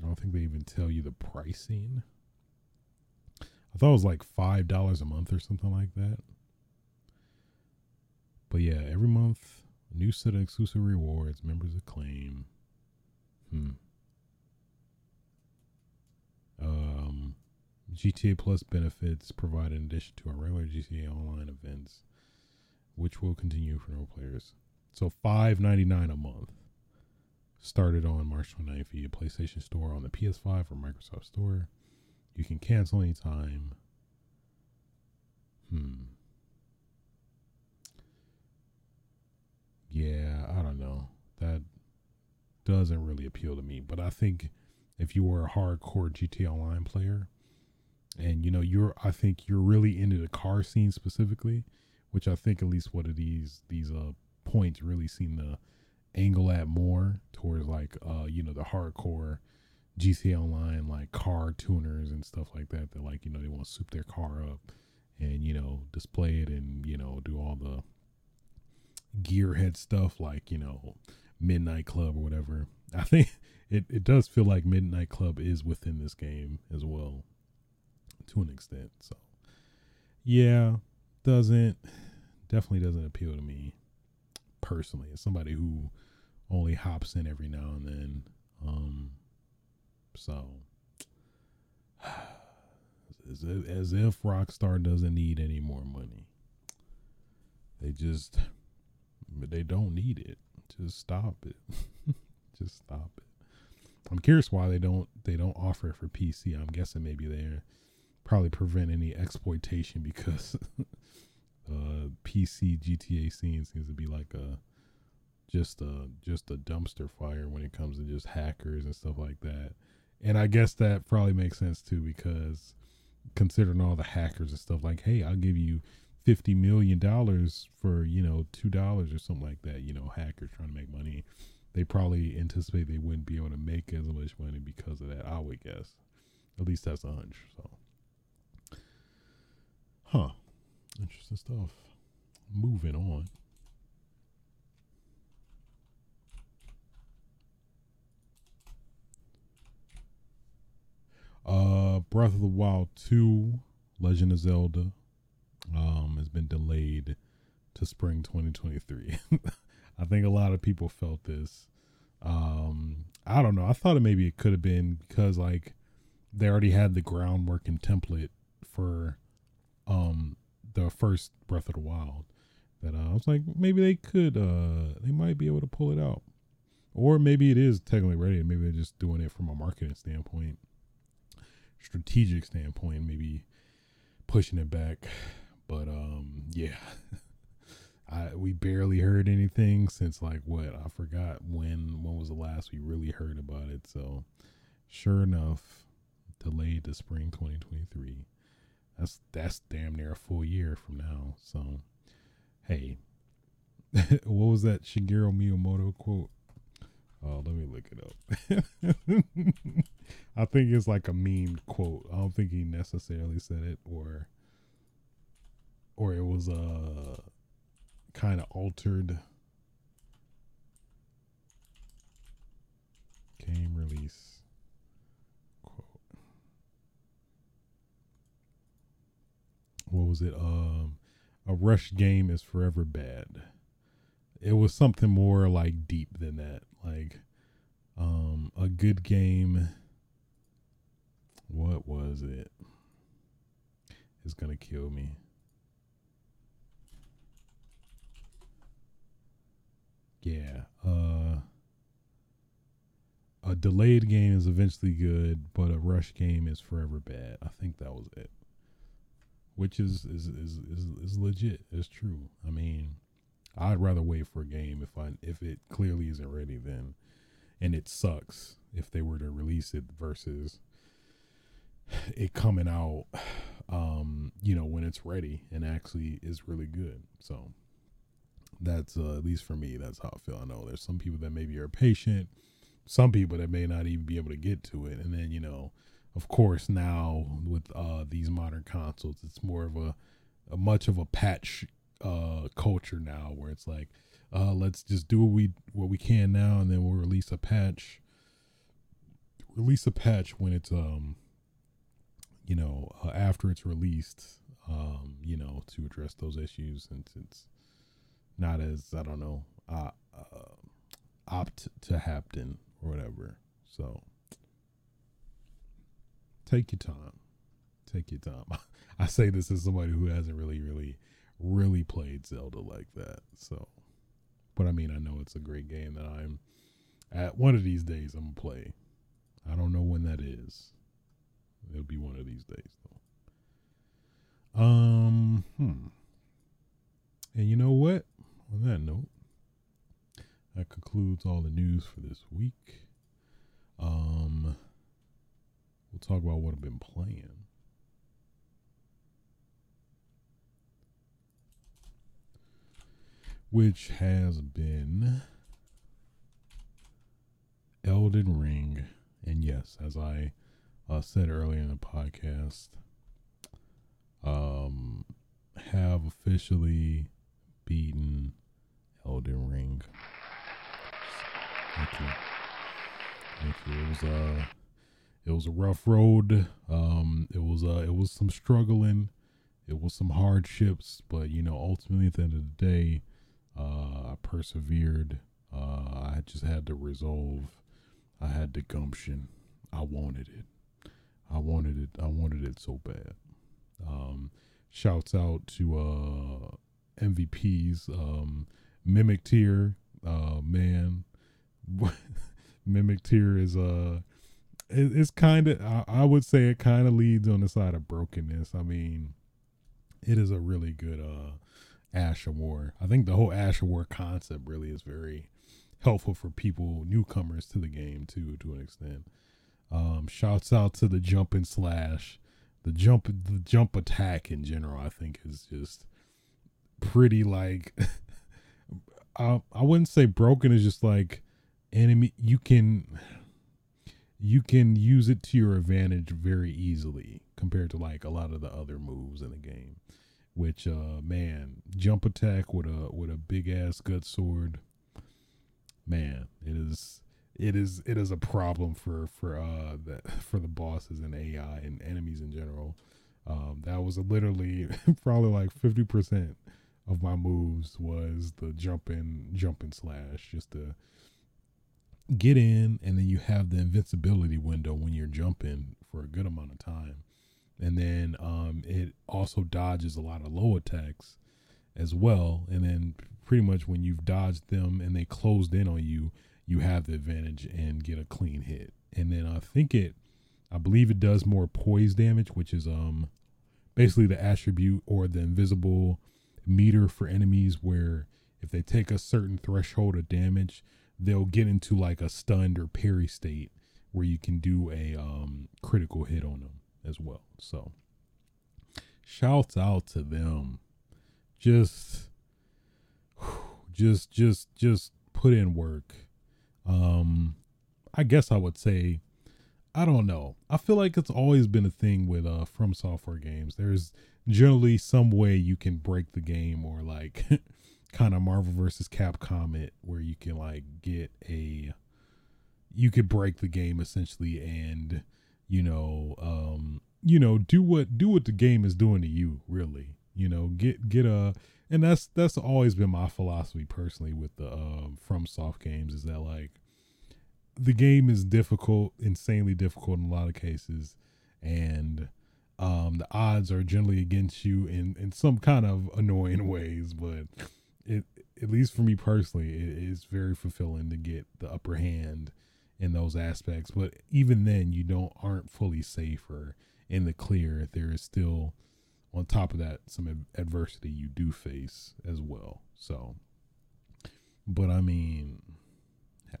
I don't think they even tell you the pricing. I thought it was like five dollars a month or something like that. But yeah, every month new set of exclusive rewards. Members acclaim. Hmm. Um, GTA Plus benefits provided in addition to our regular GTA Online events, which will continue for no players. So five ninety nine a month. Started on March 29th via PlayStation Store on the PS5 or Microsoft Store. You can cancel anytime. Hmm. Yeah, I don't know. That doesn't really appeal to me. But I think if you were a hardcore GTA Online player, and you know you're, I think you're really into the car scene specifically, which I think at least what of these these uh points really seem to angle at more towards like uh you know the hardcore GTA Online like car tuners and stuff like that that like you know they want to soup their car up and you know display it and you know do all the gearhead stuff like you know Midnight Club or whatever. I think it, it does feel like Midnight Club is within this game as well to an extent. So yeah, doesn't definitely doesn't appeal to me personally. As somebody who only hops in every now and then. Um so as if, as if Rockstar doesn't need any more money. They just but they don't need it. Just stop it. just stop it. I'm curious why they don't they don't offer it for PC. I'm guessing maybe they're probably prevent any exploitation because uh PC GTA scene seems to be like a just a just a dumpster fire when it comes to just hackers and stuff like that. And I guess that probably makes sense too because considering all the hackers and stuff like, hey, I'll give you fifty million dollars for you know two dollars or something like that. You know, hackers trying to make money. They probably anticipate they wouldn't be able to make as much money because of that. I would guess. At least that's a hunch. So, huh? Interesting stuff. Moving on. Uh, Breath of the Wild 2, Legend of Zelda, um, has been delayed to spring 2023. I think a lot of people felt this. Um, I don't know. I thought it maybe it could have been because like they already had the groundwork and template for um the first Breath of the Wild. That uh, I was like, maybe they could, uh, they might be able to pull it out, or maybe it is technically ready. And maybe they're just doing it from a marketing standpoint strategic standpoint, maybe pushing it back. But um, yeah, I we barely heard anything since like what I forgot when when was the last we really heard about it. So sure enough, delayed to spring 2023. That's that's damn near a full year from now. So hey, what was that Shigeru Miyamoto quote? Oh, let me look it up. I think it's like a meme quote. I don't think he necessarily said it or or it was a uh, kind of altered game release quote. What was it? Um a rush game is forever bad. It was something more like deep than that. Like um a good game what was it? It's gonna kill me. Yeah. Uh a delayed game is eventually good, but a rush game is forever bad. I think that was it. Which is is is is, is legit. It's true. I mean, I'd rather wait for a game if I if it clearly isn't ready then and it sucks if they were to release it versus it coming out um you know when it's ready and actually is really good. So that's uh, at least for me that's how i feel. I know there's some people that maybe are patient some people that may not even be able to get to it. And then you know of course now with uh these modern consoles it's more of a, a much of a patch uh culture now where it's like uh let's just do what we what we can now and then we'll release a patch release a patch when it's um you know, uh, after it's released, um, you know, to address those issues since it's not as I don't know, uh, uh, opt to happen or whatever. So take your time. Take your time. I say this as somebody who hasn't really, really, really played Zelda like that. So, but I mean, I know it's a great game that I'm at one of these days I'm gonna play. I don't know when that is. It'll be one of these days though. Um, hmm. And you know what? On that note, that concludes all the news for this week. Um, we'll talk about what I've been playing. Which has been Elden Ring. And yes, as I uh, said earlier in the podcast, um, have officially beaten Elden Ring. Thank you. Thank you. It was uh it was a rough road. Um it was uh it was some struggling. It was some hardships, but you know, ultimately at the end of the day, uh I persevered. Uh I just had to resolve. I had the gumption. I wanted it. I wanted it. I wanted it so bad. Um shouts out to uh MVPs. Um, Mimic Tear, uh, man, Mimic Tear is uh, it, it's kind of I, I, would say it kind of leads on the side of brokenness. I mean, it is a really good uh, Ash of War. I think the whole Ash of War concept really is very helpful for people newcomers to the game too, to an extent. Um, shouts out to the jump and slash, the jump the jump attack in general. I think is just pretty like I I wouldn't say broken is just like enemy you can you can use it to your advantage very easily compared to like a lot of the other moves in the game. Which uh man, jump attack with a with a big ass gut sword. Man, it is it is it is a problem for for uh the, for the bosses and AI and enemies in general. Um, that was literally probably like fifty percent of my moves was the jump in, jump and slash, just to get in, and then you have the invincibility window when you're jumping for a good amount of time, and then um, it also dodges a lot of low attacks as well, and then pretty much when you've dodged them and they closed in on you, you have the advantage and get a clean hit, and then I think it, I believe it does more poise damage, which is um basically the attribute or the invisible meter for enemies where if they take a certain threshold of damage, they'll get into like a stunned or parry state where you can do a um, critical hit on them as well. So, shouts out to them. Just, just, just, just put in work. Um, I guess I would say, I don't know. I feel like it's always been a thing with uh FromSoftware games. There's generally some way you can break the game or like kind of Marvel versus Capcom it where you can like get a you could break the game essentially and you know um you know do what do what the game is doing to you really you know get get a and that's that's always been my philosophy personally with the um FromSoft games is that like the game is difficult insanely difficult in a lot of cases and um, the odds are generally against you in, in some kind of annoying ways, but it at least for me personally, it is very fulfilling to get the upper hand in those aspects. But even then, you don't aren't fully safe or in the clear. There is still, on top of that, some adversity you do face as well. So, but I mean,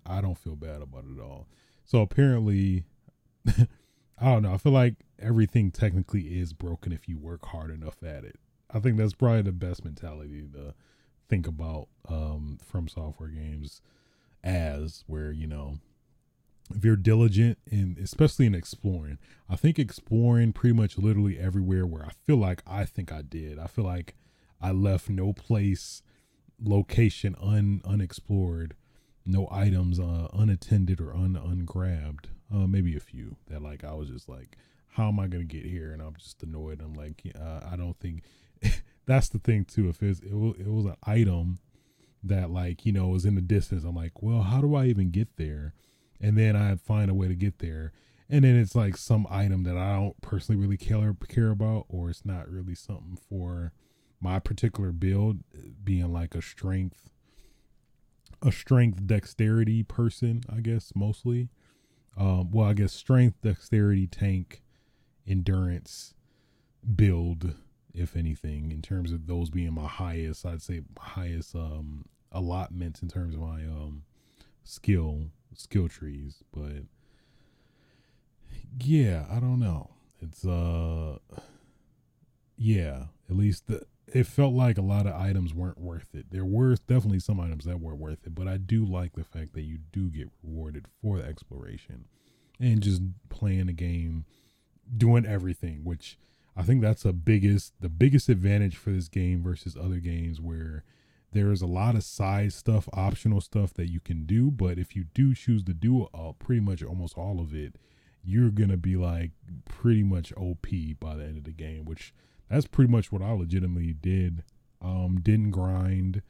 I don't feel bad about it at all. So apparently. I don't know. I feel like everything technically is broken if you work hard enough at it. I think that's probably the best mentality to think about um, FromSoftware games as where you know if you're diligent and especially in exploring i think exploring pretty much literally everywhere where i feel like i think i did i feel like i left no place location un unexplored no items uh, unattended or un ungrabbed uh, maybe a few that like I was just like, how am I gonna get here? And I'm just annoyed. I'm like, uh, I don't think that's the thing too. If it's, it was, it was an item that like you know was in the distance. I'm like, well, how do I even get there? And then I'd find a way to get there. And then it's like some item that I don't personally really care care about, or it's not really something for my particular build, being like a strength, a strength dexterity person, I guess mostly. Um, well, I guess strength, dexterity, tank, endurance build, if anything, in terms of those being my highest, I'd say highest um allotments in terms of my um skill skill trees. But yeah, I don't know. It's uh yeah, at least the it felt like a lot of items weren't worth it. There were definitely some items that were worth it, but I do like the fact that you do get rewarded for the exploration and just playing the game, doing everything, which I think that's the biggest the biggest advantage for this game versus other games where there is a lot of side stuff, optional stuff that you can do, but if you do choose to do uh, pretty much almost all of it, you're gonna be like pretty much OP by the end of the game, which that's pretty much what I legitimately did. Um, didn't grind,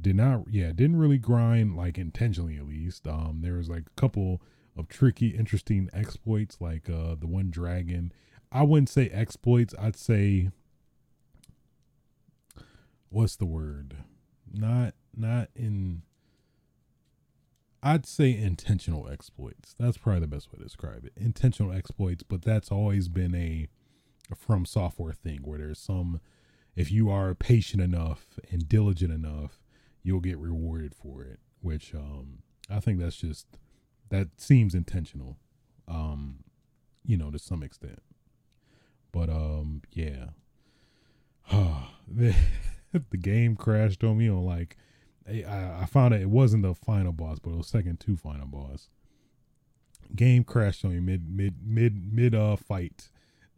did not, yeah, didn't really grind like intentionally at least. Um, there was like a couple of tricky, interesting exploits, like uh the one dragon. I wouldn't say exploits. I'd say what's the word? Not not in. I'd say intentional exploits. That's probably the best way to describe it. Intentional exploits, but that's always been a FromSoftware thing where there's some if you are patient enough and diligent enough you'll get rewarded for it which um i think that's just that seems intentional um you know to some extent but um yeah the, game crashed on me on like I, I found out it wasn't the final boss but it was second to final boss. Game crashed on me mid mid mid mid uh fight.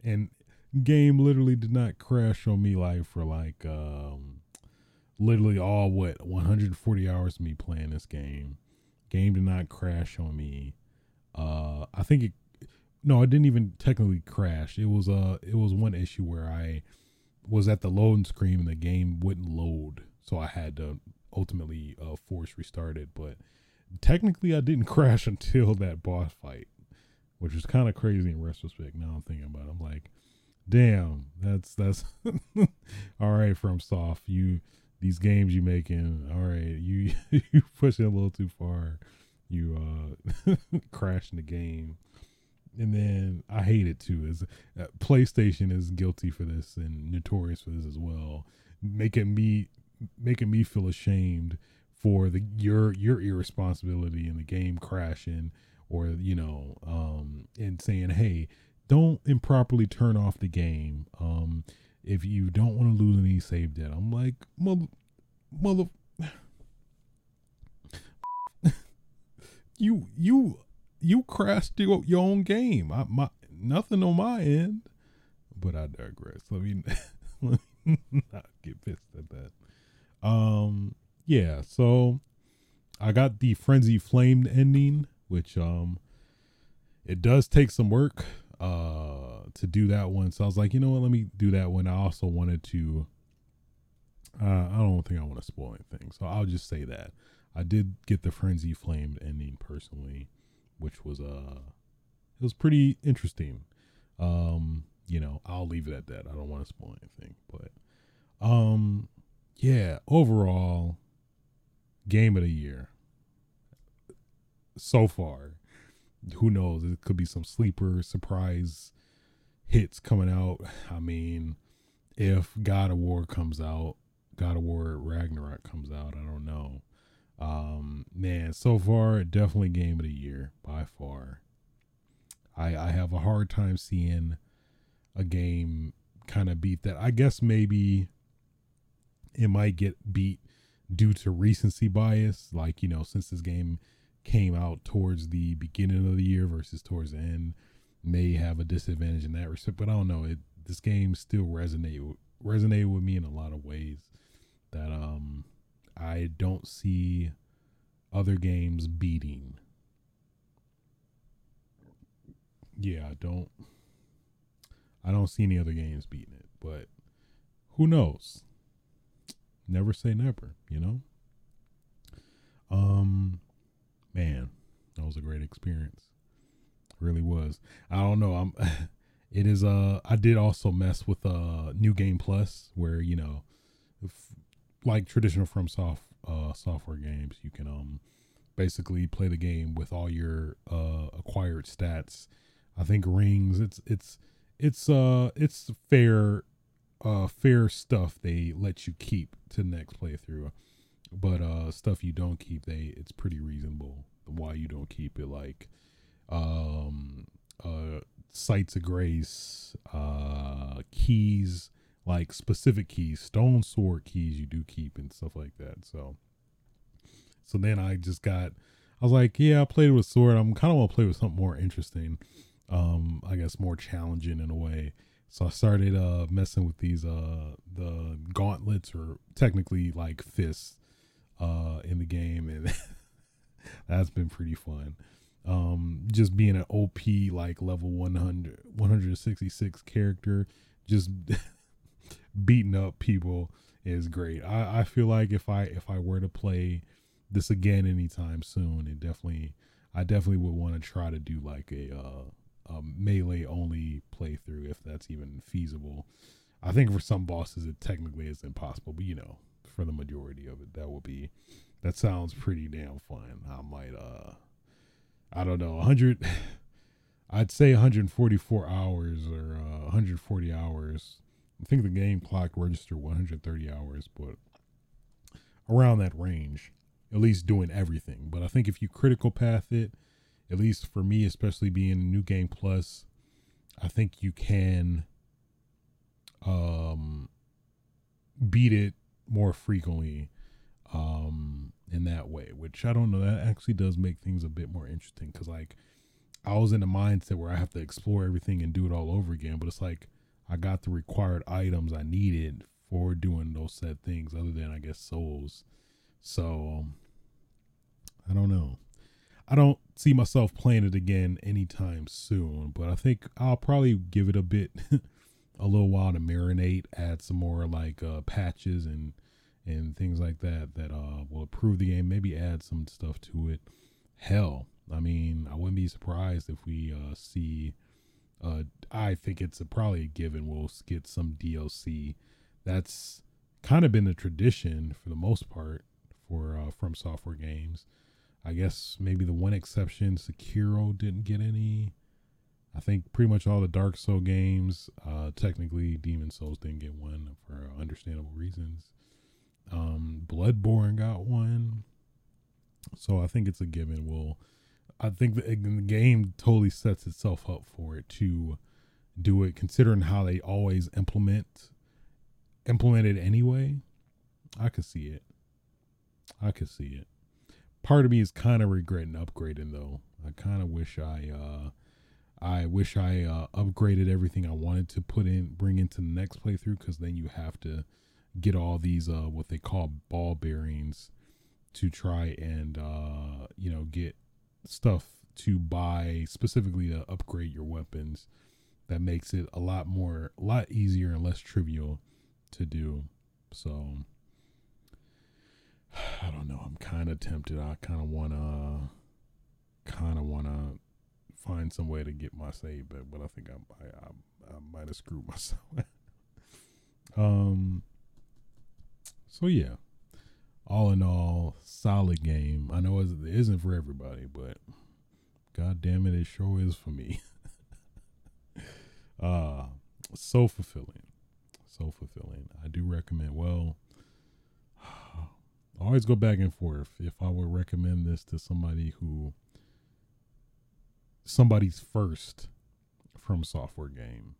And game literally did not crash on me like for like um literally all what 140 hours me playing this game. Game did not crash on me. Uh i think it no it didn't even technically crash. It was uh it was one issue where i was at the loading screen and the game wouldn't load so i had to ultimately uh force restart it but technically i didn't crash until that boss fight which was kind of crazy in retrospect now i'm thinking about it i'm like damn, that's that's all right FromSoft. You these games you making, all right, you you pushing a little too far. You uh crashing the game. And then I hate it too. Is uh, PlayStation is guilty for this and notorious for this as well, making me making me feel ashamed for the your your irresponsibility in the game crashing or you know um and saying hey don't improperly turn off the game um if you don't want to lose any save data i'm like mother mother you you you crashed your, your own game I, my nothing on my end but i digress let me, let me not get pissed at that um yeah so i got the Frenzied Flame ending which um it does take some work uh to do that one. So I was like, you know what, let me do that one. I also wanted to uh I don't think I want to spoil anything. So I'll just say that. I did get the Frenzied Flame ending personally, which was uh it was pretty interesting. Um, you know, I'll leave it at that. I don't want to spoil anything, but um yeah, overall game of the year so far who knows? It could be some sleeper surprise hits coming out. I mean, if God of War comes out, God of War Ragnarok comes out, I don't know. Um, man, so far, definitely game of the year by far. I I have a hard time seeing a game kind of beat that. I guess maybe it might get beat due to recency bias, like you know, since this game came out towards the beginning of the year versus towards the end may have a disadvantage in that respect. But I don't know. It this game still resonate resonated with me in a lot of ways that um I don't see other games beating. Yeah, I don't I don't see any other games beating it, but who knows? Never say never, you know? Um, man, that was a great experience. really was. I don't know. I'm. it is. Uh, I did also mess with uh New Game Plus, where you know, if, like traditional FromSoft uh software games, you can um basically play the game with all your uh acquired stats. I think rings. It's it's it's uh it's fair uh fair stuff they let you keep to next playthrough but uh stuff you don't keep they it's pretty reasonable why you don't keep it like um uh sites of grace uh keys like specific keys stone sword keys you do keep and stuff like that so. So then i just got i was like yeah i played with sword. I'm kind of want to play with something more interesting um i guess more challenging in a way. So I started uh messing with these uh the gauntlets or technically like fists uh in the game and that's been pretty fun. Um just being an OP like level 100 166 character just beating up people is great. I I feel like if I if I were to play this again anytime soon, it definitely I definitely would want to try to do like a uh a melee only playthrough if that's even feasible. I think for some bosses it technically is impossible, but you know, for the majority of it, that would be that sounds pretty damn fun. I might uh I don't know, 100 I'd say 144 hours or uh, 140 hours. I think the game clock registered 130 hours, but around that range, at least doing everything. But I think if you critical path it, at least for me, especially being a new game plus, I think you can um beat it more frequently um in that way, which I don't know that actually does make things a bit more interesting cuz like I was in a mindset where I have to explore everything and do it all over again, but it's like I got the required items I needed for doing those said things other than I guess souls. So I don't know. I don't see myself playing it again anytime soon, but I think I'll probably give it a bit, a little while to marinate, add some more like uh, patches and and things like that that uh, will improve the game. Maybe add some stuff to it. Hell, I mean, I wouldn't be surprised if we uh, see. Uh, I think it's a, probably a given. We'll get some DLC. That's kind of been the tradition for the most part for uh, FromSoftware games I guess maybe the one exception, Sekiro didn't get any. I think pretty much all the Dark Soul games, uh, technically Demon's Souls didn't get one for understandable reasons. Um, Bloodborne got one, so I think it's a given. Well, I think the, the game totally sets itself up for it to do it, considering how they always implement implement it anyway. I could see it. I could see it part of me is kind of regretting upgrading though. I kind of wish I uh I wish I uh, upgraded everything I wanted to put in bring into the next playthrough cuz then you have to get all these uh what they call ball bearings to try and uh you know get stuff to buy specifically to upgrade your weapons that makes it a lot more a lot easier and less trivial to do. So I don't know. I'm kind of tempted. I kind of want to, kind of want to find some way to get my save back, but I think I, I, I, I might have screwed myself. um. So yeah, all in all, solid game. I know it isn't for everybody, but god damn it, it sure is for me. uh so fulfilling, so fulfilling. I do recommend. Well I always go back and forth if I would recommend this to somebody who somebody's first FromSoftware game.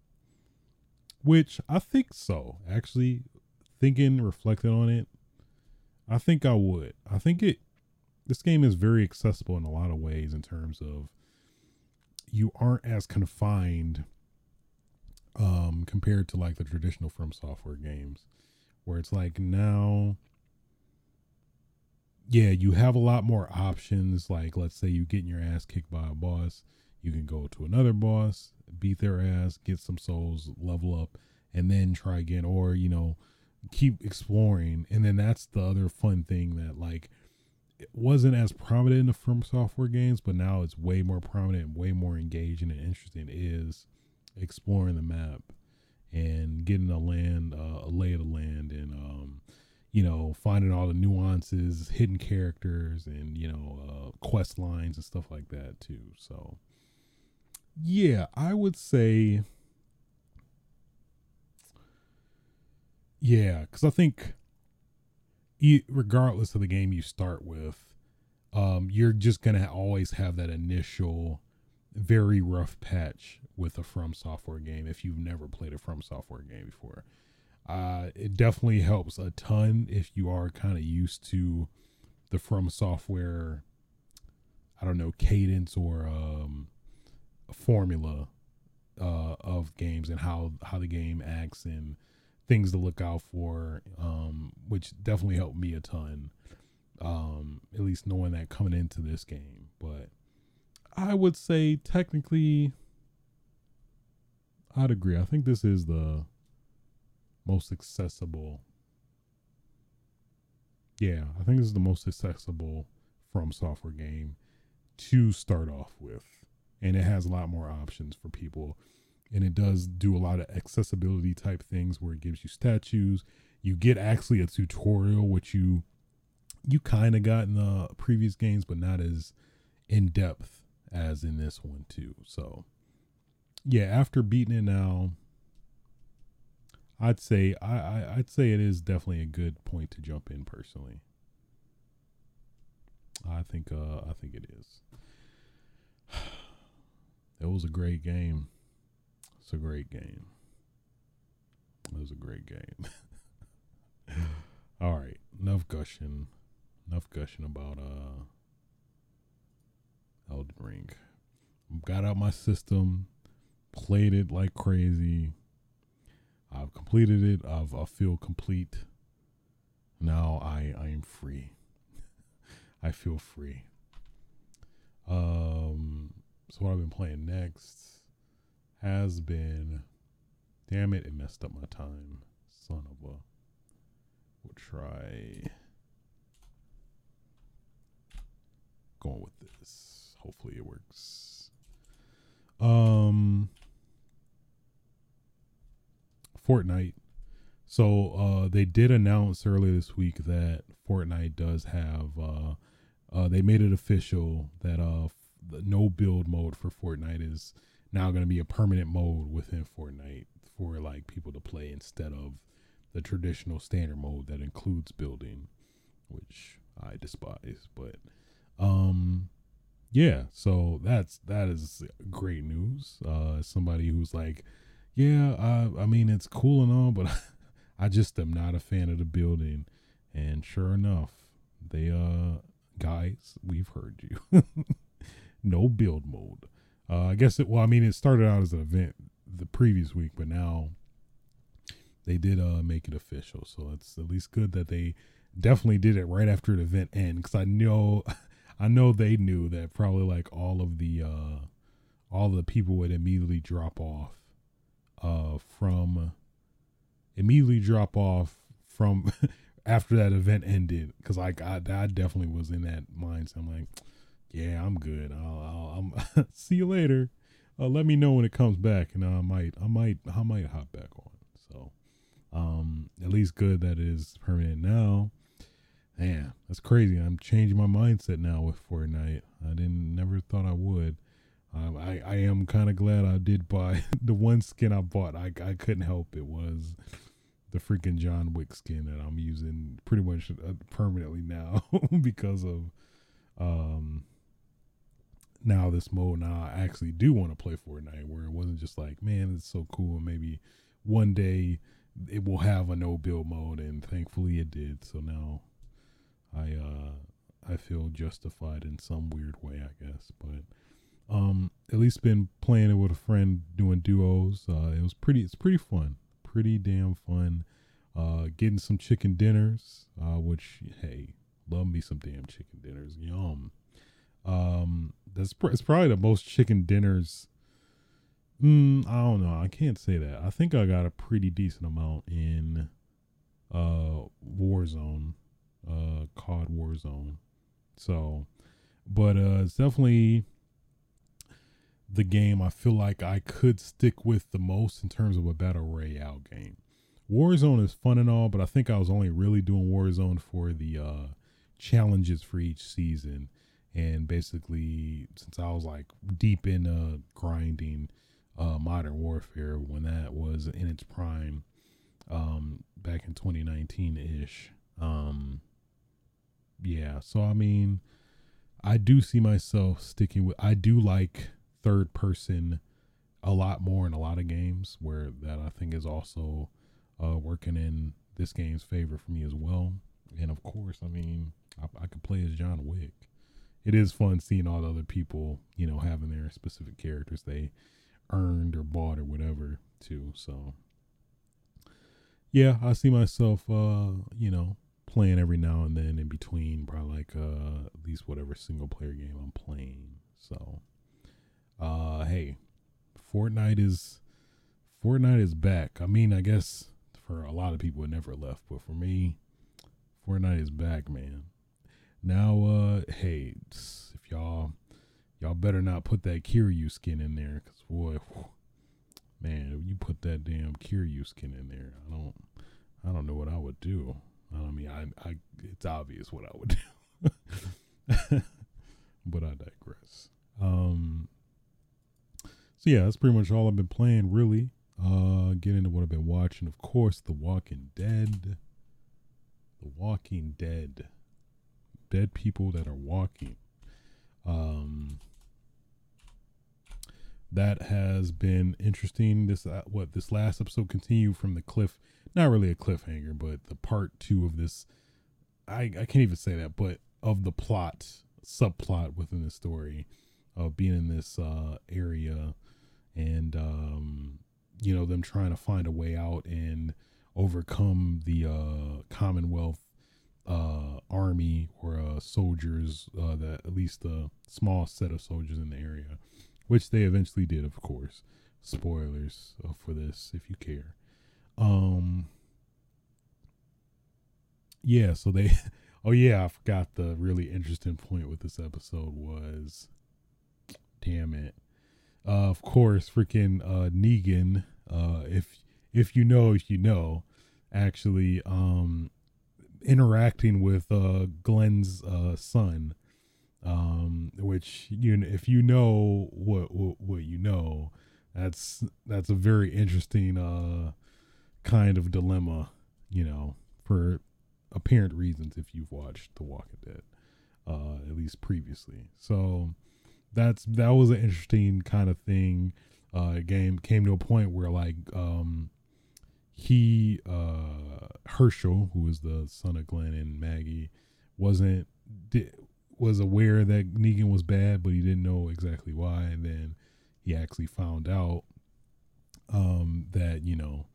Which I think so. Actually, thinking, reflecting on it, I think I would. I think it this game is very accessible in a lot of ways in terms of you aren't as confined um compared to like the traditional FromSoftware games where it's like now yeah, you have a lot more options. Like, let's say you getting your ass kicked by a boss, you can go to another boss, beat their ass, get some souls, level up, and then try again, or you know, keep exploring. And then that's the other fun thing that like it wasn't as prominent in the FromSoftware games, but now it's way more prominent way more engaging and interesting. Is exploring the map and getting a land, uh, a lay of the land, and um, you know, finding all the nuances, hidden characters, and you know, uh, quest lines and stuff like that too. So, yeah, I would say, yeah, because I think, regardless of the game you start with, um, you're just gonna always have that initial very rough patch with a FromSoftware game if you've never played a FromSoftware game before. Uh, it definitely helps a ton if you are kind of used to the FromSoftware, I don't know, cadence or um, formula uh, of games and how how the game acts and things to look out for, um, which definitely helped me a ton. Um, at least knowing that coming into this game, but I would say technically, I'd agree. I think this is the most accessible. Yeah, I think this is the most accessible FromSoftware game to start off with. And it has a lot more options for people. And it does do a lot of accessibility type things where it gives you statues. You get actually a tutorial, which you you kind of got in the previous games, but not as in depth as in this one too. So yeah, after beating it now, I'd say I, I I'd say it is definitely a good point to jump in personally. I think uh I think it is. It was a great game. It's a great game. It was a great game. All right, enough gushing. Enough gushing about uh Elden Ring. Got out my system, played it like crazy. I've completed it. I've, I feel complete. Now I I am free. I feel free. Um, so what I've been playing next has been, damn it, it messed up my time. Son of a. We'll try going with this. Hopefully it works. Um Fortnite. So uh they did announce earlier this week that Fortnite does have uh uh they made it official that uh no build mode for Fortnite is now going to be a permanent mode within Fortnite for like people to play instead of the traditional standard mode that includes building, which I despise. But um yeah, so that's that is great news. Uh, somebody who's like, yeah, I, I mean it's cool and all, but I just am not a fan of the building. And sure enough, they uh guys, we've heard you. no build mode. Uh, I guess it. Well, I mean, it started out as an event the previous week, but now they did uh make it official. So it's at least good that they definitely did it right after the event end because I know I know they knew that probably like all of the uh all the people would immediately drop off uh from immediately drop off from after that event ended because like I, I definitely was in that mindset. I'm like, yeah, I'm good. I'll, I'll I'm see you later. Uh, let me know when it comes back, and I might I might I might hop back on. So, um, at least good that is permanent now. Man, that's crazy. I'm changing my mindset now with Fortnite. I didn't never thought I would. Um, I I am kind of glad I did buy the one skin I bought. I I couldn't help it was the freaking John Wick skin that I'm using pretty much uh, permanently now because of um now this mode. Now I actually do want to play Fortnite where it wasn't just like man it's so cool. Maybe one day it will have a no build mode, and thankfully it did. So now I uh I feel justified in some weird way, I guess. But um at least been playing it with a friend doing duos. Uh it was pretty it's pretty fun. Pretty damn fun. Uh getting some chicken dinners, uh which hey, love me some damn chicken dinners. Yum. Um that's pr- it's probably the most chicken dinners Mm, I don't know. I can't say that. I think I got a pretty decent amount in uh Warzone uh COD Warzone. So, but uh, it's definitely the game I feel like I could stick with the most in terms of a battle royale game. Warzone is fun and all, but I think I was only really doing Warzone for the uh, challenges for each season. And basically, since I was like deep in uh, grinding uh, Modern Warfare when that was in its prime um, back in 2019 ish. Um, yeah, so I mean, I do see myself sticking with, I do like third person a lot more in a lot of games where that I think is also uh, working in this game's favor for me as well. And of course, I mean, I, I could play as John Wick. It is fun seeing all the other people, you know, having their specific characters they earned or bought or whatever too. So, yeah, I see myself, uh, you know, playing every now and then in between, probably like uh, at least whatever single player game I'm playing. So, uh, hey, Fortnite is Fortnite is back. I mean, I guess for a lot of people it never left, but for me, Fortnite is back, man. Now, uh, hey, if y'all y'all better not put that Kiryu skin in there, cause boy, man, you put that damn Kiryu skin in there, I don't, I don't know what I would do. I mean, I, I, it's obvious what I would do, but I digress. Um, so yeah, that's pretty much all I've been playing, really. Uh, get into what I've been watching. Of course, The Walking Dead. The Walking Dead. Dead people that are walking. Um, that has been interesting. This uh, what this last episode continued from the cliff, not really a cliffhanger, but the part two of this. I I can't even say that, but of the plot subplot within the story of being in this uh, area and um, you know them trying to find a way out and overcome the uh, Commonwealth uh, army or uh, soldiers uh, that at least a small set of soldiers in the area which they eventually did, of course. Spoilers uh, for this, if you care. Um, yeah, so they. Oh yeah, I forgot the really interesting point with this episode was. Damn it. Uh, of course, freaking uh, Negan. Uh, if if you know, if you know, actually, um, interacting with uh Glenn's uh son um, which you know, if you know what, what what you know, that's that's a very interesting uh kind of dilemma, you know, for apparent reasons if you've watched The Walking Dead, uh, at least previously. So that's that was an interesting kind of thing. Uh, game came to a point where like um he uh Hershel, who is the son of Glenn and Maggie, wasn't did, was aware that Negan was bad, but he didn't know exactly why. And then he actually found out um, that, you know,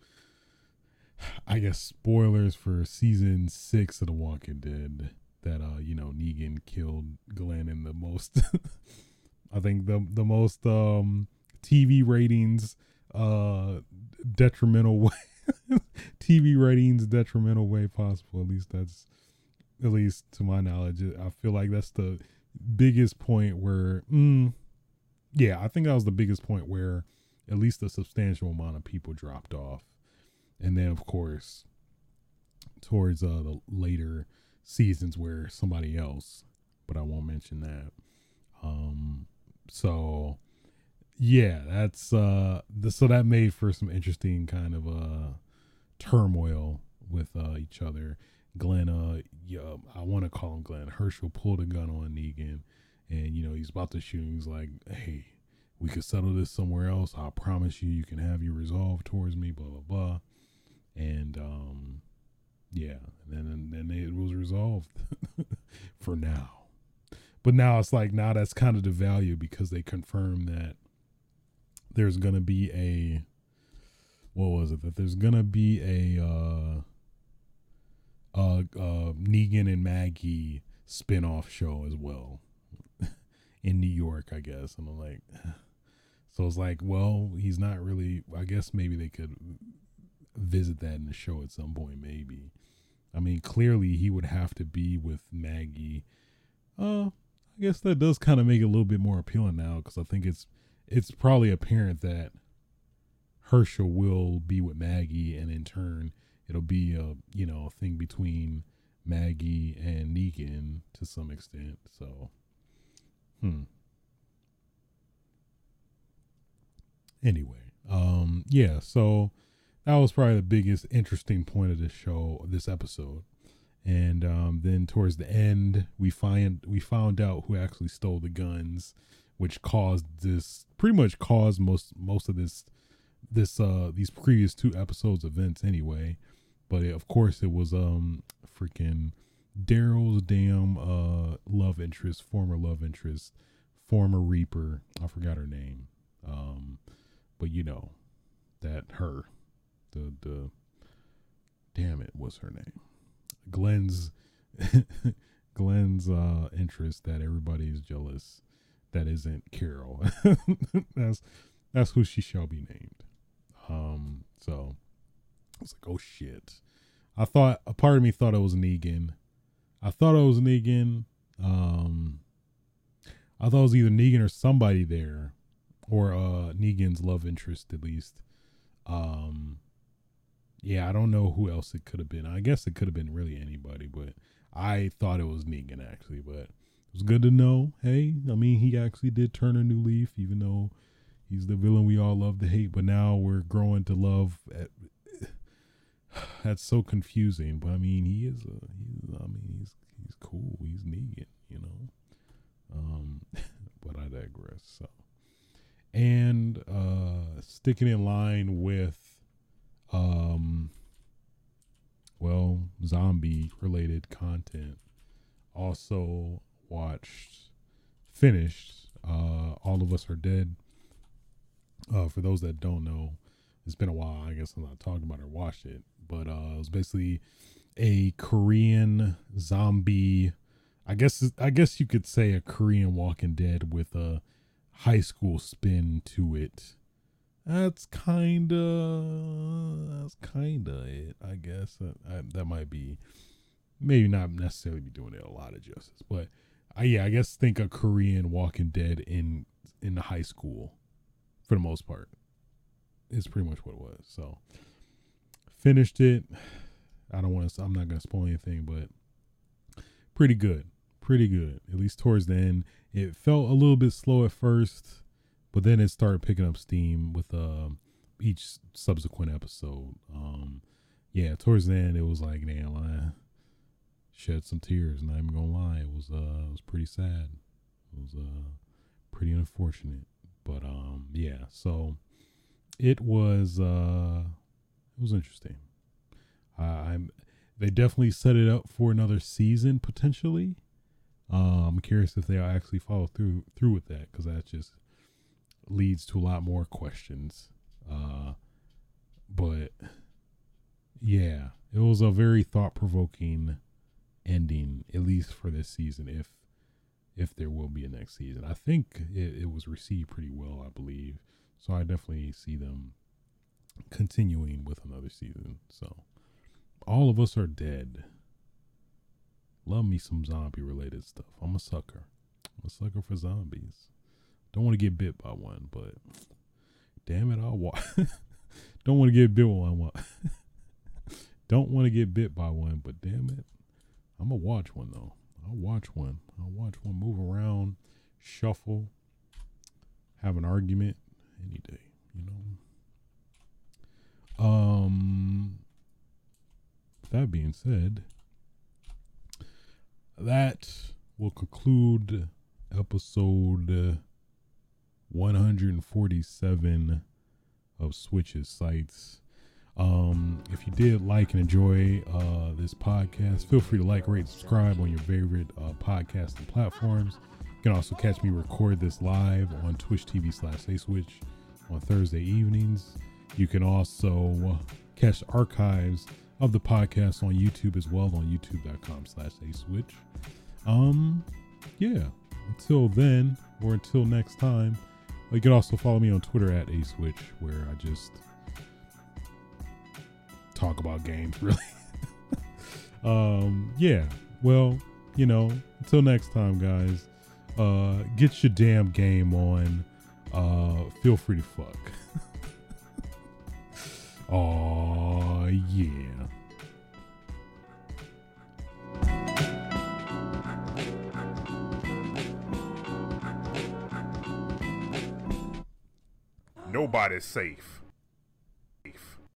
I guess spoilers for season six of The Walking Dead that, uh, you know, Negan killed Glenn in the most, I think the, the most um, TV ratings uh, detrimental way. TV ratings detrimental way possible. At least that's at least to my knowledge. I feel like that's the biggest point where, mm, yeah, I think that was the biggest point where at least a substantial amount of people dropped off. And then, of course, towards uh, the later seasons where somebody else, but I won't mention that. Um, so yeah, that's uh, the, so that made for some interesting kind of uh turmoil with uh each other Glenn, uh, yeah, I want to call him Glenn. Hershel pulled a gun on Negan, and you know he's about to shoot. He's like, "Hey, we could settle this somewhere else. I promise you, you can have your resolve towards me." Blah blah blah, and um, yeah, and then then it was resolved for now. But now it's like now that's kind of the value because they confirmed that there's gonna be a what was it that there's gonna be a uh uh, uh, Negan and Maggie spin-off show as well in New York, I guess. And I'm like, so it's like, well, he's not really. I guess maybe they could visit that in the show at some point. Maybe. I mean, clearly he would have to be with Maggie Uh, I guess that does kind of make it a little bit more appealing now because I think it's it's probably apparent that Hershel will be with Maggie, and in turn, it'll be a you know a thing between Maggie and Negan to some extent. So, hmm. Anyway, um, yeah. So that was probably the biggest interesting point of this show, this episode. And um, then towards the end, we find we found out who actually stole the guns, which caused this pretty much caused most most of this this uh these previous two episodes events anyway. But it, of course, it was um freaking Daryl's damn uh love interest, former love interest, former Reaper. I forgot her name. Um, but you know that her, the the damn it, what's her name? Glenn's Glenn's uh interest that everybody is jealous that isn't Carol. that's that's who she shall be named. Um so I was like, oh shit. I thought a part of me thought it was Negan. I thought it was Negan. Um I thought it was either Negan or somebody there. Or uh Negan's love interest at least. Um yeah, I don't know who else it could have been. I guess it could have been really anybody, but I thought it was Negan actually. But was good to know. Hey, I mean, he actually did turn a new leaf, even though he's the villain we all love to hate. But now we're growing to love. At, that's so confusing. But I mean, he is. A, he's. I mean, he's he's cool. He's Negan, you know. Um, but I digress. So, and uh, sticking in line with um well zombie related content also watched finished uh all of us are dead. Uh for those that don't know it's been a while i guess i'm not talking about or watched it but uh it was basically a korean zombie i guess i guess you could say a korean walking dead with a high school spin to it. That's kind of that's kind of it i guess. That, I, that might be maybe not necessarily be doing it a lot of justice but I, yeah i guess think a korean walking dead in in high school for the most part. Is pretty much what it was so. Finished it. I don't want to i'm not gonna spoil anything but pretty good pretty good. At least towards the end it felt a little bit slow at first but then it started picking up steam with uh, each subsequent episode. Um, yeah, towards the end, it was like, damn, I shed some tears. Not even gonna lie, it was uh, it was pretty sad. It was uh, pretty unfortunate, but um, yeah. So it was uh, it was interesting. I'm they definitely set it up for another season potentially. Uh, I'm curious if they'll actually follow through through with that because that just leads to a lot more questions. Uh, but yeah, it was a very thought provoking ending, at least for this season. If if there will be a next season, I think it, it was received pretty well. I believe so. I definitely see them continuing with another season. So all of us are dead. Love me some zombie related stuff. I'm a sucker. I'm a sucker for zombies. Don't want to get bit by one, but damn it, I'll watch. Don't want to get bit by one. Don't want to get bit by one, but damn it, I'm gonna watch one though. I'll watch one. I'll watch one move around, shuffle, have an argument any day. You know. Um. That being said, that will conclude episode. Uh, 147 of Switches sites. Um, if you did like and enjoy uh, this podcast, feel free to like, rate, subscribe on your favorite uh, podcasting platforms. You can also catch me record this live on Twitch TV slash A Switch on Thursday evenings. You can also catch archives of the podcast on YouTube as well on youtube.com slash A Switch. Um, yeah. Until then, or until next time. You can also follow me on Twitter at A Switch, where I just talk about games, really. um, yeah. Well, you know, until next time, guys, uh, get your damn game on. Uh, feel free to fuck. Oh yeah. Nobody's safe.